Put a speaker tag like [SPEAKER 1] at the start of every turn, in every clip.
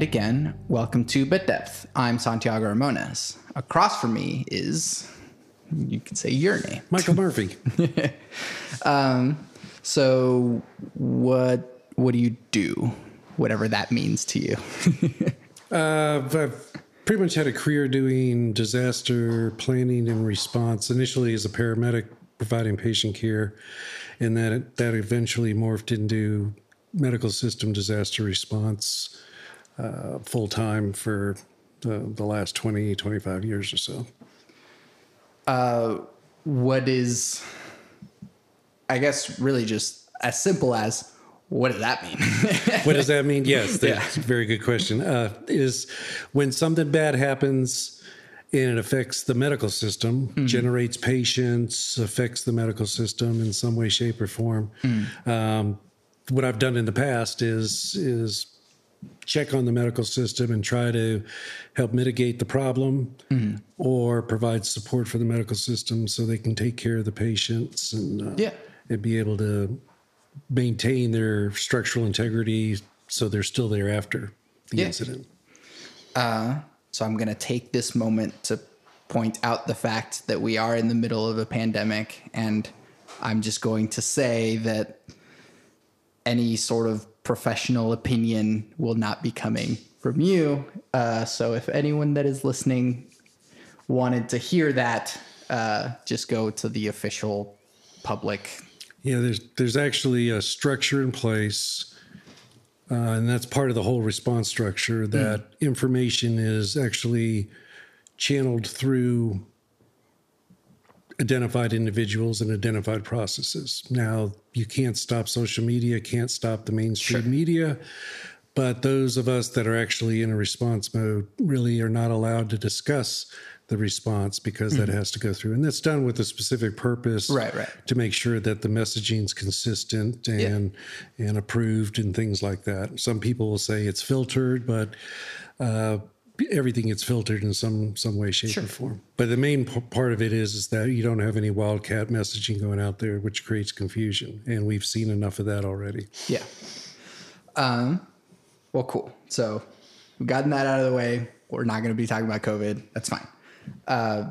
[SPEAKER 1] And again, welcome to Bit Depth. I'm Santiago Ramones. Across from me is, you could say your name.
[SPEAKER 2] Michael Murphy.
[SPEAKER 1] um, So, what what do you do? Whatever that means to you.
[SPEAKER 2] uh, I've pretty much had a career doing disaster planning and response. Initially, as a paramedic providing patient care, and that that eventually morphed into medical system disaster response uh, full time for the, the last 20, 25 years or so.
[SPEAKER 1] what is, I guess, really just as simple as what does that mean?
[SPEAKER 2] What does that mean? Yes, that's a very good question. Uh, is when something bad happens and it affects the medical system, generates patients, affects the medical system in some way, shape, or form. Um, what I've done in the past is is check on the medical system and try to help mitigate the problem or provide support for the medical system so they can take care of the patients and uh,
[SPEAKER 1] Yeah.
[SPEAKER 2] and be able to maintain their structural integrity so they're still there after the
[SPEAKER 1] Yeah.
[SPEAKER 2] incident.
[SPEAKER 1] So I'm going to take this moment to point out the fact that we are in the middle of a pandemic. And I'm just going to say that any sort of professional opinion will not be coming from you. Uh, so if anyone that is listening wanted to hear that, uh, just go to the official public.
[SPEAKER 2] Yeah, there's there's actually a structure in place, uh, and that's part of the whole response structure. That information is actually channeled through identified individuals and identified processes. Now, you can't stop social media, can't stop the mainstream
[SPEAKER 1] Sure.
[SPEAKER 2] media, but those of us that are actually in a response mode really are not allowed to discuss the response because that has to go through. And that's done with a specific purpose
[SPEAKER 1] Right, right.
[SPEAKER 2] to make sure that the messaging's consistent and and approved and things like that. Some people will say it's filtered, but uh, everything gets filtered in some some way, shape, or form. But the main p- part of it is is that you don't have any wildcat messaging going out there, which creates confusion, and we've seen enough of that already.
[SPEAKER 1] Yeah. Um, well, cool. So we've gotten that out of the way. We're not going to be talking about COVID. That's fine. Uh,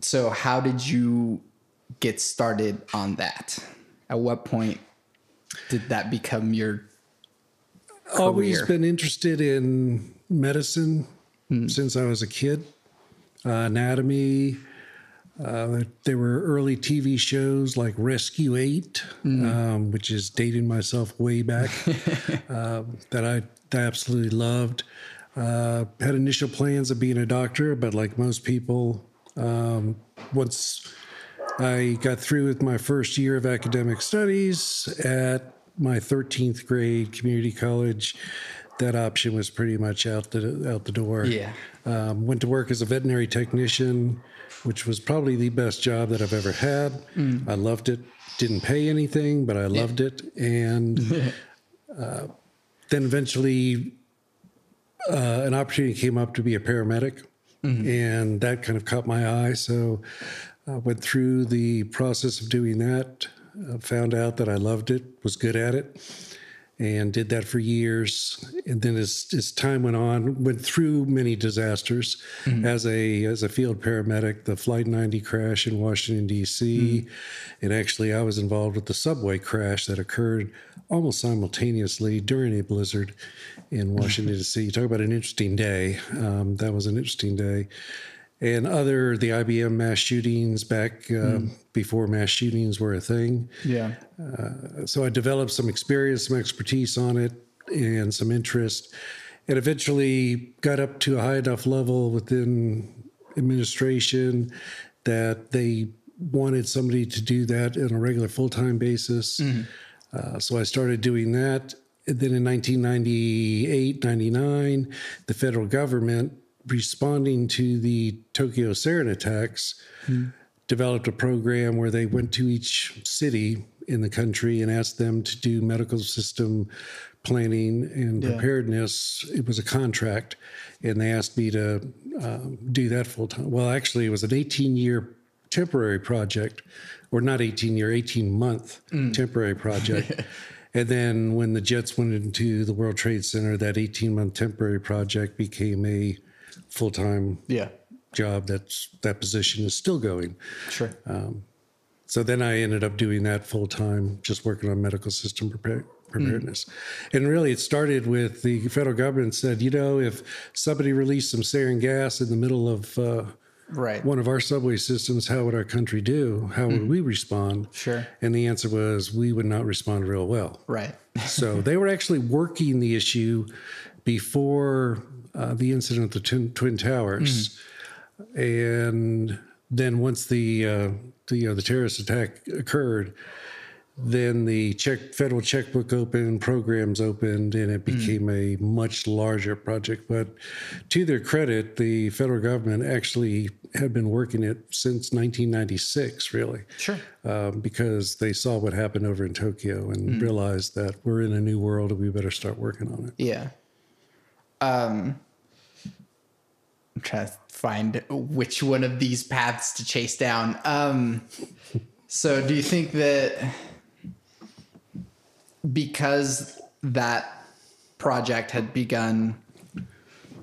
[SPEAKER 1] so how did you get started on that? At what point did that become your Career.
[SPEAKER 2] always been interested in medicine since I was a kid. Uh, anatomy. Uh, there were early TV shows like Rescue 8, um, which is dating myself way back, uh, that I absolutely loved. Uh, had initial plans of being a doctor, but like most people, um, once I got through with my first year of academic studies at my 13th grade community college. That option was pretty much out the out the door.
[SPEAKER 1] Yeah.
[SPEAKER 2] Um, went to work as a veterinary technician, which was probably the best job that I've ever had. I loved it. Didn't pay anything, but I loved it. And uh, then eventually, uh, an opportunity came up to be a paramedic, and that kind of caught my eye. So I went through the process of doing that. Uh, found out that I loved it, was good at it, and did that for years. And then as, as time went on, went through many disasters as a as a field paramedic. The Flight 90 crash in Washington D.C. And actually, I was involved with the subway crash that occurred almost simultaneously during a blizzard in Washington D.C. You talk about an interesting day. Um, that was an interesting day and other the IBM mass shootings back uh, before mass shootings were a thing.
[SPEAKER 1] yeah
[SPEAKER 2] So I developed some experience, some expertise on it, and some interest, and eventually got up to a high enough level within administration that they wanted somebody to do that on a regular full time basis. Uh, so I started doing that. And then in 1998, 99, the federal government, responding to the Tokyo sarin attacks, developed a program where they went to each city in the country and asked them to do medical system planning and preparedness. It was a contract, and they asked me to um, do that full time. Well, actually, it was an 18 year temporary project, or not 18 year, 18 month temporary project. And then when the jets went into the World Trade Center, that 18 month temporary project became a full time
[SPEAKER 1] Yeah.
[SPEAKER 2] job. That's that position is still going.
[SPEAKER 1] Sure.
[SPEAKER 2] Um, so then I ended up doing that full time, just working on medical system prepare, preparedness. Mm. And really, it started with the federal government said, you know, if somebody released some sarin gas in the middle of uh,
[SPEAKER 1] right.
[SPEAKER 2] one of our subway systems, how would our country do? How would mm. we respond?
[SPEAKER 1] Sure.
[SPEAKER 2] And the answer was, we would not respond real well.
[SPEAKER 1] Right.
[SPEAKER 2] So they were actually working the issue before uh, the incident at the Twin, Twin Towers, and then once the uh, the uh, the terrorist attack occurred, then the check federal checkbook opened, programs opened, and it became a much larger project. But to their credit, the federal government actually had been working it since 1996, really
[SPEAKER 1] Sure.
[SPEAKER 2] um, because they saw what happened over in Tokyo and realized that we're in a new world and we better start working on it.
[SPEAKER 1] Yeah. Um, I'm trying to find which one of these paths to chase down. Um, so, do you think that because that project had begun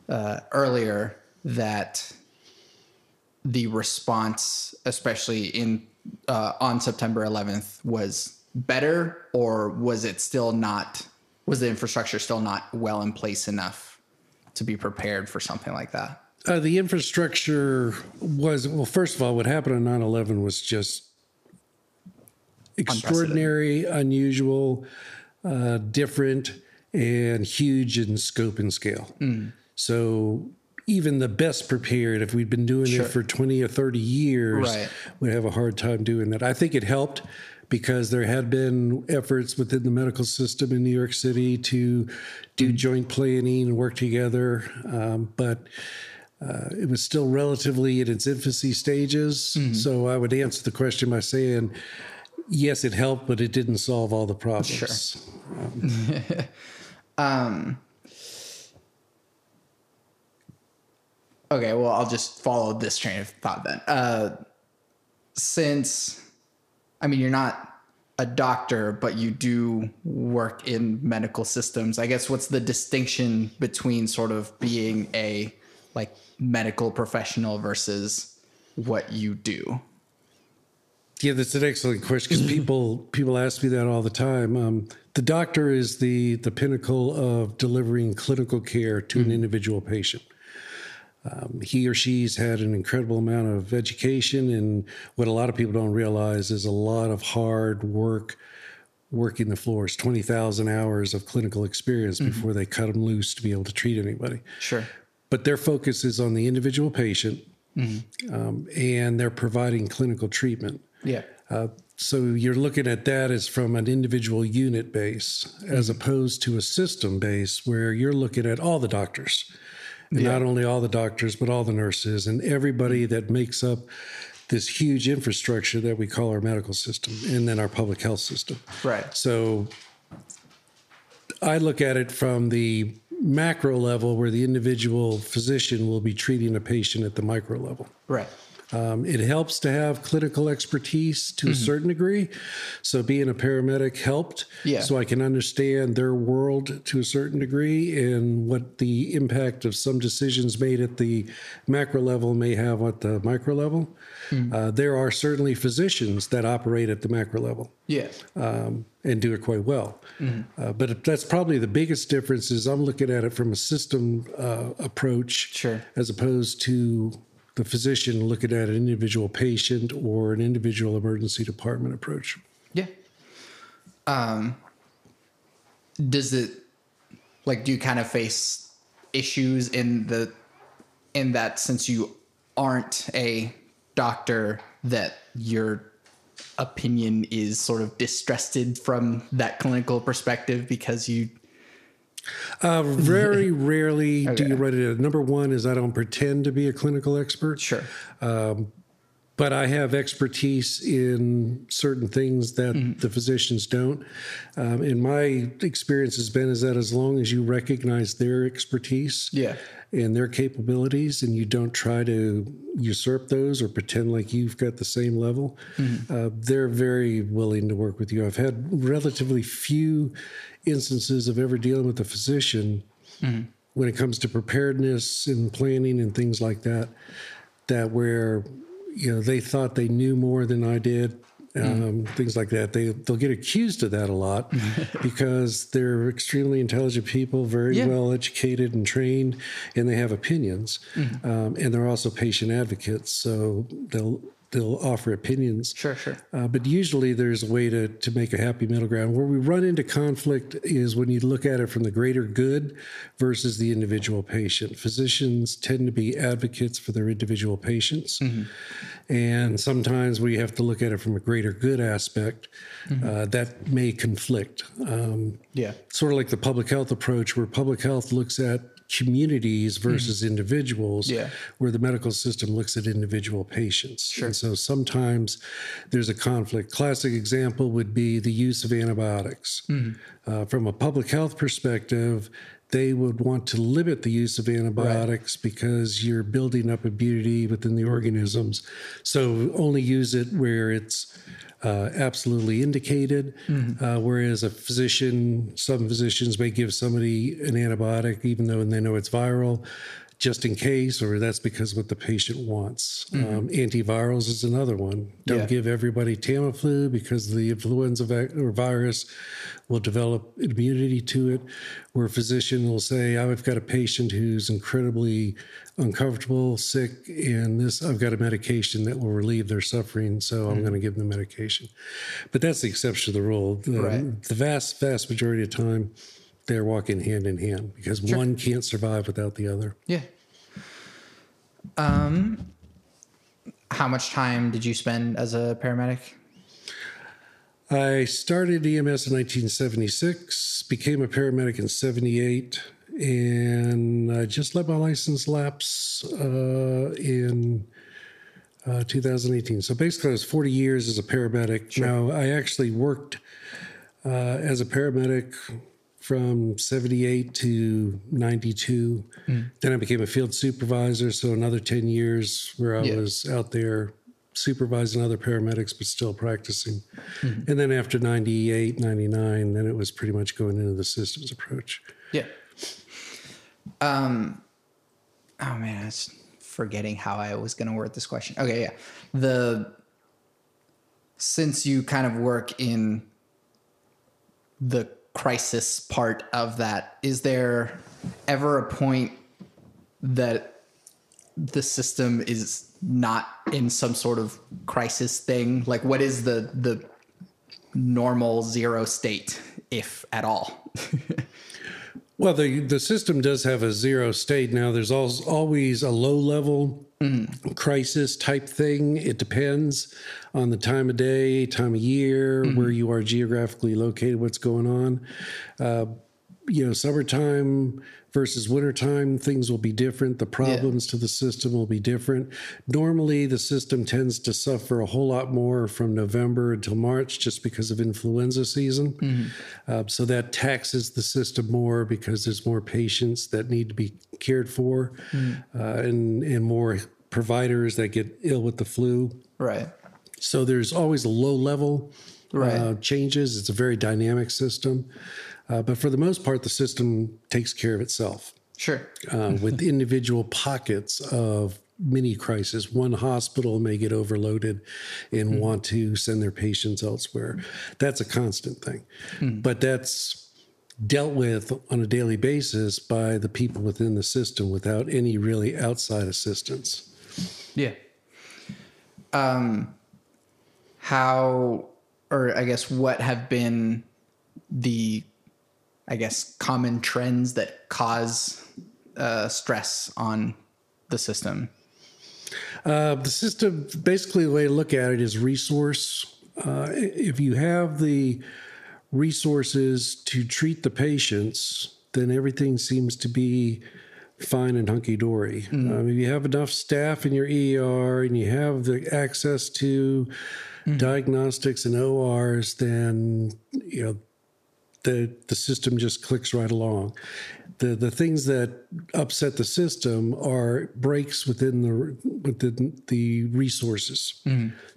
[SPEAKER 1] uh, earlier, that the response, especially in uh, on September 11th, was better, or was it still not? Was the infrastructure still not well in place enough to be prepared for something like that?
[SPEAKER 2] Uh, the infrastructure was, well, first of all, what happened on 9 11 was just extraordinary, unusual, uh, different, and huge in scope and scale. So, even the best prepared, if we'd been doing
[SPEAKER 1] Sure.
[SPEAKER 2] it for 20 or 30 years,
[SPEAKER 1] Right.
[SPEAKER 2] would have a hard time doing that. I think it helped because there had been efforts within the medical system in New York City to do joint planning and work together. Um, but uh, it was still relatively in its infancy stages. So I would answer the question by saying, yes, it helped, but it didn't solve all the problems. Sure.
[SPEAKER 1] Okay, well, I'll just follow this train of thought then. Uh, since, I mean, you're not a doctor, but you do work in medical systems. I guess what's the distinction between sort of being a like medical professional versus what you do?
[SPEAKER 2] Yeah, that's an excellent question because people people ask me that all the time. Um, the doctor is the the pinnacle of delivering clinical care to an individual patient. Um, he or she's had an incredible amount of education, and what a lot of people don't realize is a lot of hard work working the floors. Twenty thousand hours of clinical experience before they cut them loose to be able to treat anybody
[SPEAKER 1] Sure.
[SPEAKER 2] but their focus is on the individual patient um, and they're providing clinical treatment.
[SPEAKER 1] Yeah.
[SPEAKER 2] Uh, so you're looking at that as from an individual unit base as opposed to a system base where you're looking at all the doctors. And not only all the doctors, but all the nurses and everybody mm-hmm. that makes up this huge infrastructure that we call our medical system and then our public health system.
[SPEAKER 1] Right.
[SPEAKER 2] So I look at it from the macro level where the individual physician will be treating a patient at the micro level.
[SPEAKER 1] Right.
[SPEAKER 2] Um, it helps to have clinical expertise to a certain degree. So being a paramedic helped.
[SPEAKER 1] Yeah.
[SPEAKER 2] So I can understand their world to a certain degree and what the impact of some decisions made at the macro level may have at the micro level. Uh, there are certainly physicians that operate at the macro level
[SPEAKER 1] Yeah.
[SPEAKER 2] um, and do it quite well. Uh, but that's probably the biggest difference is I'm looking at it from a system uh, approach
[SPEAKER 1] Sure.
[SPEAKER 2] as opposed to the physician looking at an individual patient or an individual emergency department approach.
[SPEAKER 1] Yeah. Um, does it like do you kind of face issues in the in that since you aren't a doctor that your opinion is sort of distrusted from that clinical perspective because you
[SPEAKER 2] Uh, very rarely do you run it. Number one is I don't pretend to be a clinical expert.
[SPEAKER 1] sure
[SPEAKER 2] But but I have expertise in certain things that mm-hmm. the physicians don't. Um, and my experience has been is that as long as you recognize their expertise,
[SPEAKER 1] yeah.
[SPEAKER 2] and their capabilities, and you don't try to usurp those or pretend like you've got the same level, mm-hmm. uh, they're very willing to work with you. I've had relatively few instances of ever dealing with a physician mm-hmm. when it comes to preparedness and planning and things like that. That where you know they thought they knew more than I did. Hmm. Um, mm. Things like that. They they'll get accused of that a lot because they're extremely intelligent people, very yeah. well educated and trained, and they have opinions. Mm. Um, and they're also patient advocates, so they'll they'll offer opinions.
[SPEAKER 1] Sure, sure.
[SPEAKER 2] Uh, but usually there's a way to, to make a happy middle ground. Where we run into conflict is when you look at it from the greater good versus the individual patient. Physicians tend to be advocates for their individual patients. Mm-hmm. And sometimes we have to look at it from a greater good aspect mm-hmm. uh, that may conflict. Um,
[SPEAKER 1] yeah.
[SPEAKER 2] Sort of like the public health approach, where public health looks at communities mm-hmm. versus mm. individuals,
[SPEAKER 1] yeah.
[SPEAKER 2] where the medical system looks at individual patients.
[SPEAKER 1] Sure.
[SPEAKER 2] And so sometimes there's a conflict. Classic example would be the use of antibiotics. Mm. Uh, from a public health perspective, they would want to limit the use of antibiotics right. because you're building up immunity within the organisms. So only use it where it's uh, absolutely indicated. Mm-hmm. Uh, whereas a physician, some physicians may give somebody an antibiotic even though they know it's viral just in case, or that's because what the patient wants. Mm-hmm. Um, antivirals is another one. Don't yeah. give everybody Tamiflu because the influenza or virus will develop immunity to it. Where a physician will say, "I've got a patient who's incredibly uncomfortable, sick, and this I've got a medication that will relieve their suffering, so mm-hmm. I'm going to give them the medication." But that's the exception to the rule. The,
[SPEAKER 1] right.
[SPEAKER 2] the vast, vast majority of time they're walking hand in hand because sure. one can't survive without the other.
[SPEAKER 1] Yeah. Um, how much time did you spend as a paramedic?
[SPEAKER 2] I started EMS in 1976, became a paramedic in 78, and I just let my license lapse uh, in uh, 2018. So basically, I was 40 years as a paramedic. Sure. Now, I actually worked uh, as a paramedic from 78 to 92. Mm. Then I became a field supervisor. So another 10 years where I yeah. was out there supervising other paramedics, but still practicing. Mm. And then after 98, 99, then it was pretty much going into the systems approach.
[SPEAKER 1] Yeah. Um, oh man, I was forgetting how I was going to word this question. Okay. Yeah. The, since you kind of work in the crisis part of that, is there ever a point that the system is not in some sort of crisis thing? Like, what is the the normal zero state, if at all?
[SPEAKER 2] well, the the system does have a zero state now. There's always a low level mm. crisis type thing. It depends on the time of day, time of year, mm-hmm. where you are geographically located, what's going on. Uh, you know, summertime versus wintertime, things will be different. The problems yeah. to the system will be different. Normally, the system tends to suffer a whole lot more from November until March just because of influenza season. Mm-hmm. Uh, so that taxes the system more because there's more patients that need to be cared for mm-hmm. uh, and, and more providers that get ill with the flu.
[SPEAKER 1] Right.
[SPEAKER 2] So there's always a low level right. uh, changes. It's a very dynamic system. Uh, but for the most part, the system takes care of itself.
[SPEAKER 1] Sure.
[SPEAKER 2] uh, with individual pockets of mini crisis. One hospital may get overloaded and mm. want to send their patients elsewhere. That's a constant thing. Mm. But that's dealt with on a daily basis by the people within the system without any really outside assistance.
[SPEAKER 1] Yeah. Um, how, or I guess, what have been the, I guess, common trends that cause uh, stress on the system?
[SPEAKER 2] Uh, the system, basically, the way to look at it is resource. Uh, if you have the resources to treat the patients, then everything seems to be fine and hunky dory. Um, if you have enough staff in your ER and you have the access to diagnostics and ORs, then you know the the system just clicks right along. The the things that upset the system are breaks within the within the resources.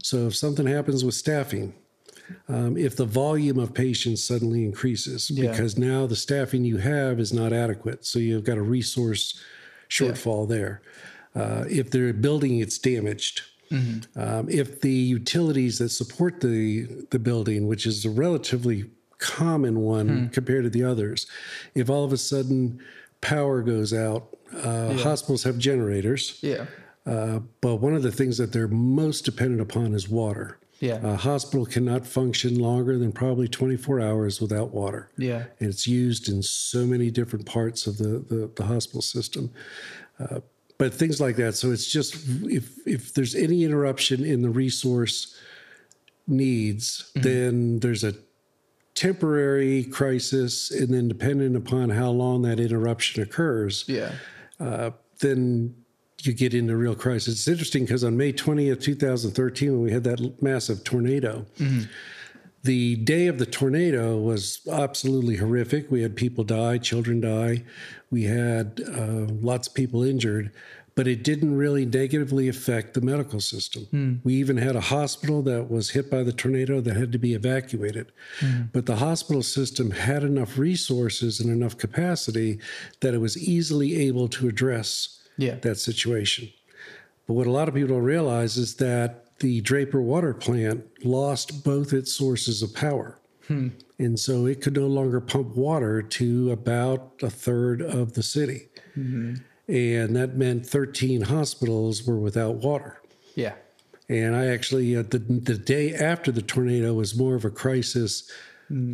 [SPEAKER 2] So if something happens with staffing, um, if the volume of patients suddenly increases
[SPEAKER 1] Yeah.
[SPEAKER 2] because now the staffing you have is not adequate, so you've got a resource shortfall there. Uh, if the building gets damaged, um, if the utilities that support the the building, which is a relatively common one compared to the others, if all of a sudden power goes out, uh, hospitals have generators.
[SPEAKER 1] Yeah.
[SPEAKER 2] Uh, but one of the things that they're most dependent upon is water.
[SPEAKER 1] Yeah.
[SPEAKER 2] A hospital cannot function longer than probably 24 hours without water.
[SPEAKER 1] Yeah.
[SPEAKER 2] And it's used in so many different parts of the, the, the hospital system. Uh, but things like that. So it's just if if there's any interruption in the resource needs, then there's a temporary crisis, and then depending upon how long that interruption occurs,
[SPEAKER 1] Yeah.
[SPEAKER 2] uh, then you get into real crisis. It's interesting because on May 20th, 2013, when we had that massive tornado, the day of the tornado was absolutely horrific. We had people die, children die. We had uh, lots of people injured, but it didn't really negatively affect the medical system. Hmm. We even had a hospital that was hit by the tornado that had to be evacuated. Hmm. But the hospital system had enough resources and enough capacity that it was easily able to address
[SPEAKER 1] Yeah.
[SPEAKER 2] that situation. But what a lot of people don't realize is that the Draper water plant lost both its sources of power. Hmm. And so it could no longer pump water to about a third of the city. Mm-hmm. And that meant 13 hospitals were without water.
[SPEAKER 1] Yeah.
[SPEAKER 2] And I actually, uh, the, the day after the tornado was more of a crisis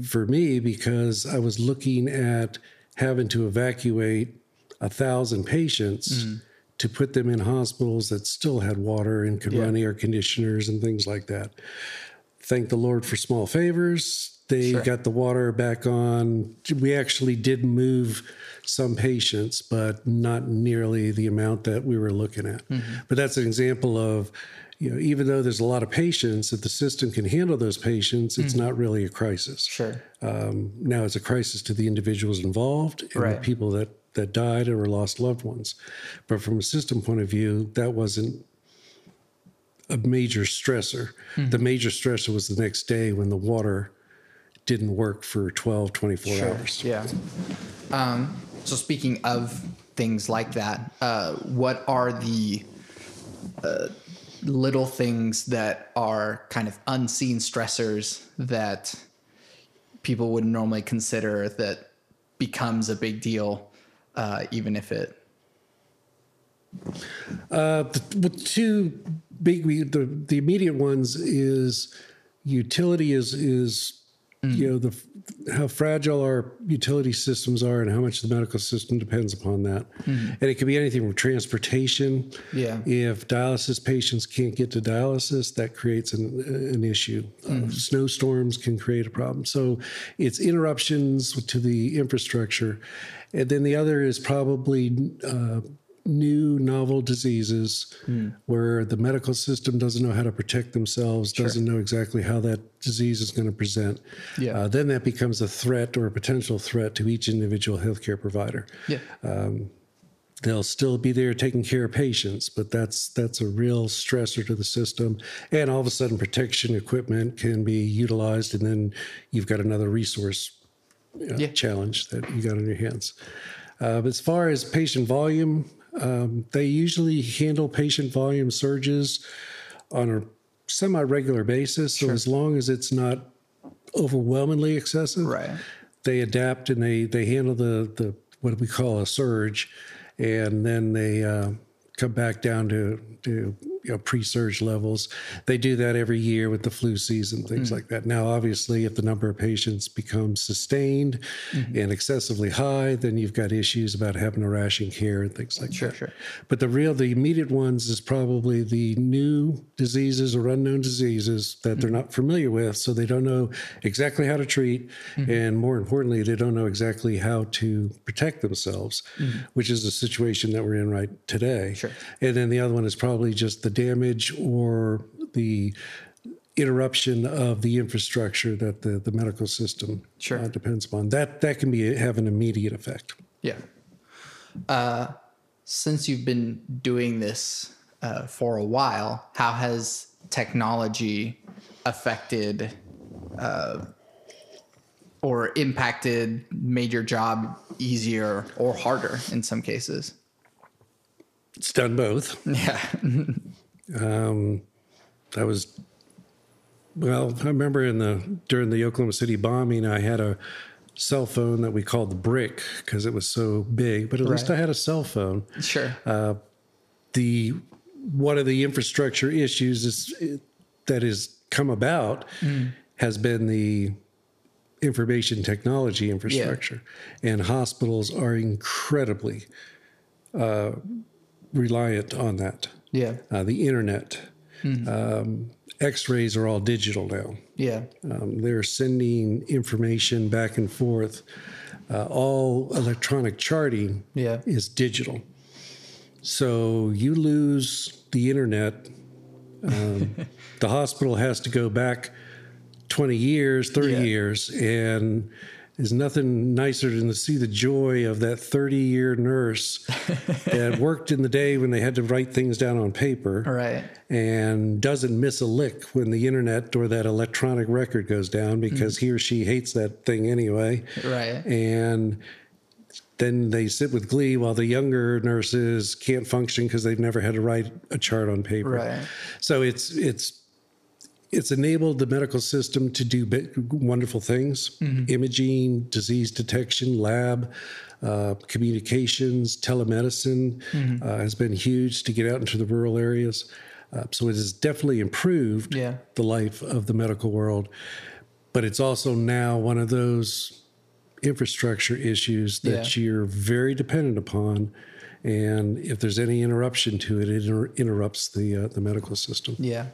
[SPEAKER 2] for me because I was looking at having to evacuate a thousand patients to put them in hospitals that still had water and could
[SPEAKER 1] Yeah.
[SPEAKER 2] run air conditioners and things like that. Thank the Lord for small favors. They
[SPEAKER 1] Sure.
[SPEAKER 2] got the water back on. We actually did move some patients, but not nearly the amount that we were looking at. But that's an example of, you know, even though there's a lot of patients, if the system can handle those patients, it's not really a crisis.
[SPEAKER 1] Sure.
[SPEAKER 2] Um, now it's a crisis to the individuals involved and
[SPEAKER 1] Right.
[SPEAKER 2] the people that that died or lost loved ones. But from a system point of view, that wasn't a major stressor.
[SPEAKER 1] Hmm.
[SPEAKER 2] The major stressor was the next day when the water didn't work for 12, 24
[SPEAKER 1] Sure.
[SPEAKER 2] hours.
[SPEAKER 1] Yeah. Um, so speaking of things like that, uh, what are the uh, little things that are kind of unseen stressors that people would normally consider that becomes a big deal, uh, even if it
[SPEAKER 2] Uh, the, the two big, the, the immediate ones is utility is, is, you know, the, how fragile our utility systems are and how much the medical system depends upon that. And it could be anything from transportation.
[SPEAKER 1] Yeah.
[SPEAKER 2] If dialysis patients can't get to dialysis, that creates an, an issue. Uh, snowstorms can create a problem. So it's interruptions to the infrastructure. And then the other is probably uh, new novel diseases where the medical system doesn't know how to protect themselves, doesn't know exactly how that disease is going to present.
[SPEAKER 1] Yeah.
[SPEAKER 2] Uh, then that becomes a threat or a potential threat to each individual healthcare provider
[SPEAKER 1] yeah
[SPEAKER 2] they'll still be there taking care of patients, but that's that's a real stressor to the system. And all of a sudden, protection equipment can be utilized, and then you've got another resource uh,
[SPEAKER 1] Yeah.
[SPEAKER 2] challenge that you got on your hands. Uh, as far as patient volume, um, they usually handle patient volume surges on a semi-regular basis. So as long as it's not overwhelmingly excessive,
[SPEAKER 1] right.
[SPEAKER 2] they adapt and they they handle the the what we call a surge, and then they uh, come back down to to you know, pre-surge levels. They do that every year with the flu season, things mm-hmm. like that. Now, obviously, if the number of patients becomes sustained mm-hmm. and excessively high, then you've got issues about having to ration care and things like
[SPEAKER 1] Sure,
[SPEAKER 2] that.
[SPEAKER 1] sure.
[SPEAKER 2] But the real, the immediate ones is probably the new diseases or unknown diseases that they're mm-hmm. not familiar with. So they don't know exactly how to treat. And more importantly, they don't know exactly how to protect themselves, which is the situation that we're in right today.
[SPEAKER 1] Sure.
[SPEAKER 2] And then the other one is probably just the damage or the interruption of the infrastructure that the, the medical system
[SPEAKER 1] Sure.
[SPEAKER 2] uh, depends upon. That that can be have an immediate effect.
[SPEAKER 1] Yeah. Uh, since you've been doing this uh, for a while, how has technology affected uh, or impacted made your job easier or harder in some cases?
[SPEAKER 2] It's done both.
[SPEAKER 1] Yeah.
[SPEAKER 2] Um, I was well. I remember in the during the Oklahoma City bombing, I had a cell phone that we called the brick because it was so big. But at least I had a cell phone.
[SPEAKER 1] sure.
[SPEAKER 2] The one of the infrastructure issues is that has come about has been the information technology infrastructure, and hospitals are incredibly uh, reliant on that.
[SPEAKER 1] Yeah.
[SPEAKER 2] uh, the internet. Um, X-rays are all digital now.
[SPEAKER 1] Yeah.
[SPEAKER 2] Um, they're sending information back and forth. Uh, all electronic charting
[SPEAKER 1] Yeah.
[SPEAKER 2] is digital. So you lose the internet. Um, the hospital has to go back 20 years, 30
[SPEAKER 1] Yeah.
[SPEAKER 2] years, and there's nothing nicer than to see the joy of that 30 year nurse that worked in the day when they had to write things down on paper
[SPEAKER 1] Right.
[SPEAKER 2] and doesn't miss a lick when the internet or that electronic record goes down because mm. he or she hates that thing anyway.
[SPEAKER 1] Right.
[SPEAKER 2] And then they sit with glee while the younger nurses can't function because they've never had to write a chart on paper.
[SPEAKER 1] Right.
[SPEAKER 2] So it's it's it's enabled the medical system to do wonderful things: imaging, disease detection, lab. Uh, communications, telemedicine uh, has been huge to get out into the rural areas. Uh, so it has definitely improved
[SPEAKER 1] Yeah.
[SPEAKER 2] the life of the medical world. But it's also now one of those infrastructure issues that
[SPEAKER 1] Yeah.
[SPEAKER 2] you're very dependent upon. And if there's any interruption to it, it inter- interrupts the uh, the medical system.
[SPEAKER 1] Yeah.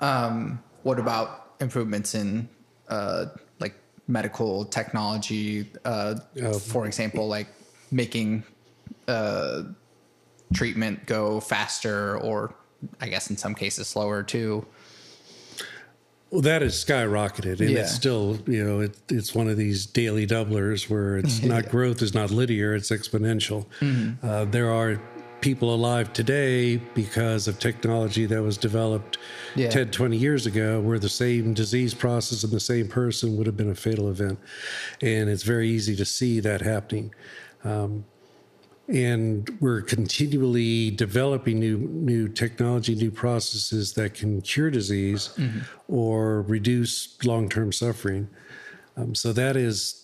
[SPEAKER 1] Um, what about improvements in uh, like medical technology? Uh, for example, like making uh, treatment go faster, or I guess in some cases slower too.
[SPEAKER 2] Well, that has skyrocketed, and
[SPEAKER 1] Yeah.
[SPEAKER 2] it's still, you know, it, it's one of these daily doublers where it's not growth is not linear; it's exponential.
[SPEAKER 1] Mm-hmm.
[SPEAKER 2] Uh, there are people alive today because of technology that was developed
[SPEAKER 1] Yeah.
[SPEAKER 2] 10, 20 years ago, where the same disease process in the same person would have been a fatal event, and it's very easy to see that happening. and we're continually developing new new technology, new processes that can cure disease or reduce long term suffering. Um, so that has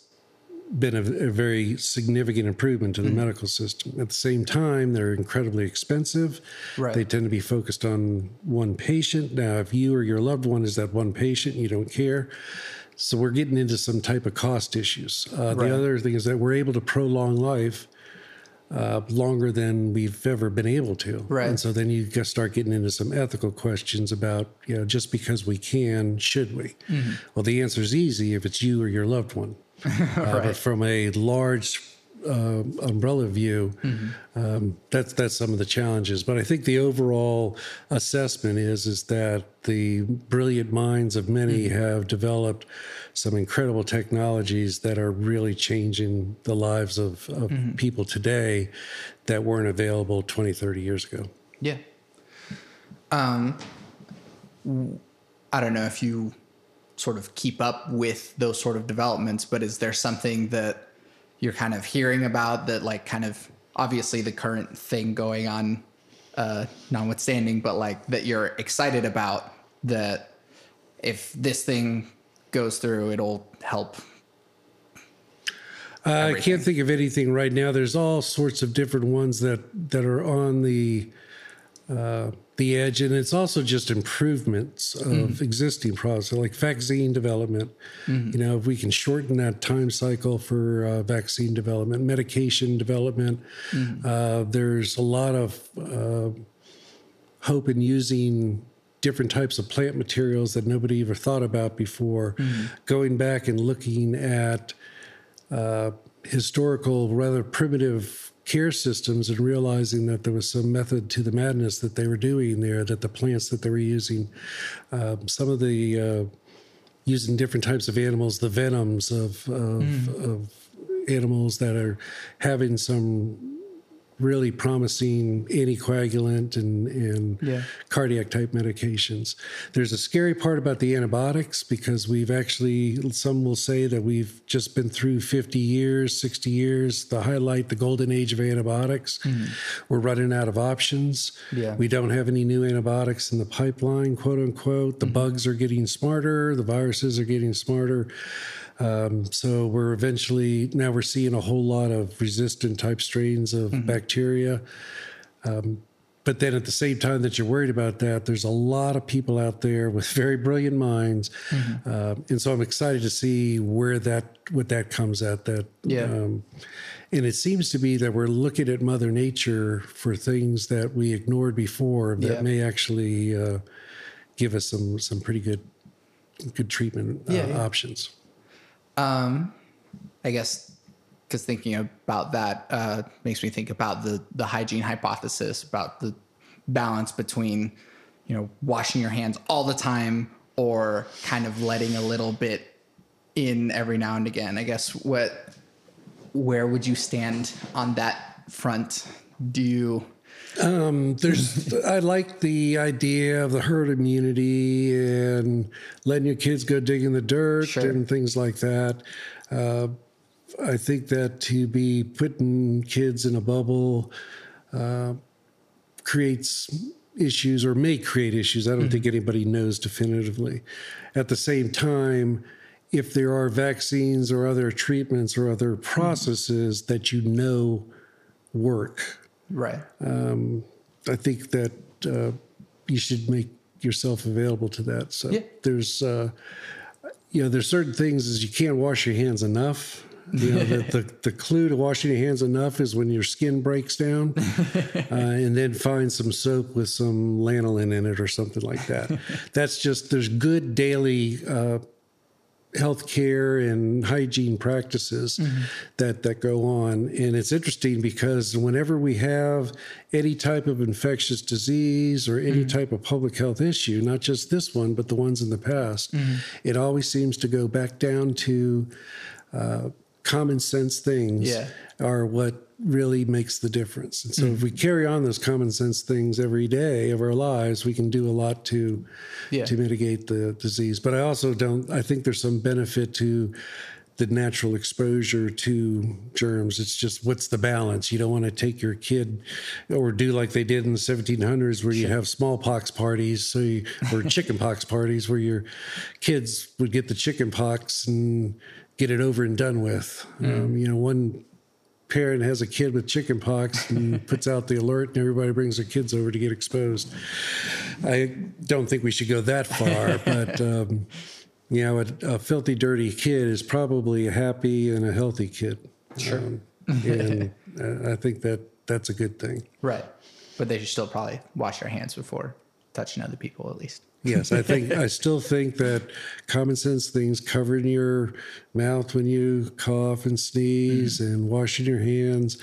[SPEAKER 2] been a, a very significant improvement to the medical system. At the same time, they're incredibly expensive.
[SPEAKER 1] Right.
[SPEAKER 2] They tend to be focused on one patient. Now, if you or your loved one is that one patient, you don't care. So we're getting into some type of cost issues. Uh,
[SPEAKER 1] Right.
[SPEAKER 2] The other thing is that we're able to prolong life uh, longer than we've ever been able to.
[SPEAKER 1] Right.
[SPEAKER 2] And so then you get- start getting into some ethical questions about, you know, just because we can, should we?
[SPEAKER 1] Mm-hmm.
[SPEAKER 2] Well, the answer is easy if it's you or your loved one. Uh, But from a large uh, umbrella view, um, that's that's some of the challenges. But I think the overall assessment is is that the brilliant minds of many have developed some incredible technologies that are really changing the lives of, of people today that weren't available 20, 30 years ago.
[SPEAKER 1] Yeah. Um, I don't know if you sort of keep up with those sort of developments, but is there something that you're kind of hearing about that, like, kind of obviously the current thing going on, uh, notwithstanding, but like that you're excited about that if this thing goes through, it'll help?
[SPEAKER 2] Uh, I can't think of anything right now. There's all sorts of different ones that that are on the uh, the edge, and it's also just improvements of mm. existing products, so like vaccine development. Mm-hmm. You know, if we can shorten that time cycle for uh, vaccine development, medication development, mm-hmm. uh, there's a lot of uh, hope in using different types of plant materials that nobody ever thought about before. Mm-hmm. Going back and looking at uh, historical, rather primitive care systems and realizing that there was some method to the madness that they were doing there, that the plants that they were using, um, some of the uh, using different types of animals, the venoms of, of, mm. of animals that are having some really promising anticoagulant and, and yeah. cardiac type medications. There's a scary part about the antibiotics because we've actually, some will say that we've just been through 50 years, 60 years, the highlight, the golden age of antibiotics. Mm. We're running out of options. Yeah. We don't have any new antibiotics in the pipeline, quote unquote. The mm-hmm. bugs are getting smarter, the viruses are getting smarter. Um, so we're eventually now we're seeing a whole lot of resistant type strains of mm-hmm. bacteria. Um, but then at the same time that you're worried about that, there's a lot of people out there with very brilliant minds, mm-hmm. uh, and so I'm excited to see where that what that comes at. That
[SPEAKER 1] yeah. Um,
[SPEAKER 2] and it seems to be that we're looking at Mother Nature for things that we ignored before that yeah. may actually uh, give us some some pretty good good treatment uh, yeah, options.
[SPEAKER 1] Um, I guess because thinking about that uh, makes me think about the the hygiene hypothesis about the balance between you know washing your hands all the time or kind of letting a little bit in every now and again. I guess what where would you stand on that front? Do you
[SPEAKER 2] um, there's, I like the idea of the herd immunity and letting your kids go dig in the dirt sure. and things like that. Uh, I think that to be putting kids in a bubble uh, creates issues or may create issues. I don't mm-hmm. think anybody knows definitively. At the same time, if there are vaccines or other treatments or other mm-hmm. processes mm-hmm. that you know work,
[SPEAKER 1] Right.
[SPEAKER 2] Um, I think that uh, you should make yourself available to that. So yeah. there's, uh, you know, there's certain things as you can't wash your hands enough. You know, the, the, the, clue to washing your hands enough is when your skin breaks down, uh, and then find some soap with some lanolin in it or something like that. That's just there's good daily uh, healthcare and hygiene practices mm-hmm. that that go on and it's interesting because whenever we have any type of infectious disease or any mm-hmm. type of public health issue not just this one but the ones in the past mm-hmm. it always seems to go back down to uh, common sense things yeah. are what really makes the difference. And so mm. if we carry on those common sense things every day of our lives, we can do a lot to yeah. to mitigate the disease. But I also don't I think there's some benefit to the natural exposure to germs. It's just what's the balance? You don't want to take your kid or do like they did in the 1700s where you have smallpox parties so you, or chickenpox parties where your kids would get the chickenpox and get it over and done with. Mm. Um, you know, one parent has a kid with chickenpox and puts out the alert and everybody brings their kids over to get exposed. I don't think we should go that far, but um, you know, a, a, filthy, dirty kid is probably a happy and a healthy kid.
[SPEAKER 1] Sure. Um,
[SPEAKER 2] and uh, I think that that's a good thing.
[SPEAKER 1] Right. But they should still probably wash their hands before touching other people, at least
[SPEAKER 2] yes, I think I still think that common sense things, covering your mouth when you cough and sneeze, mm-hmm. and washing your hands.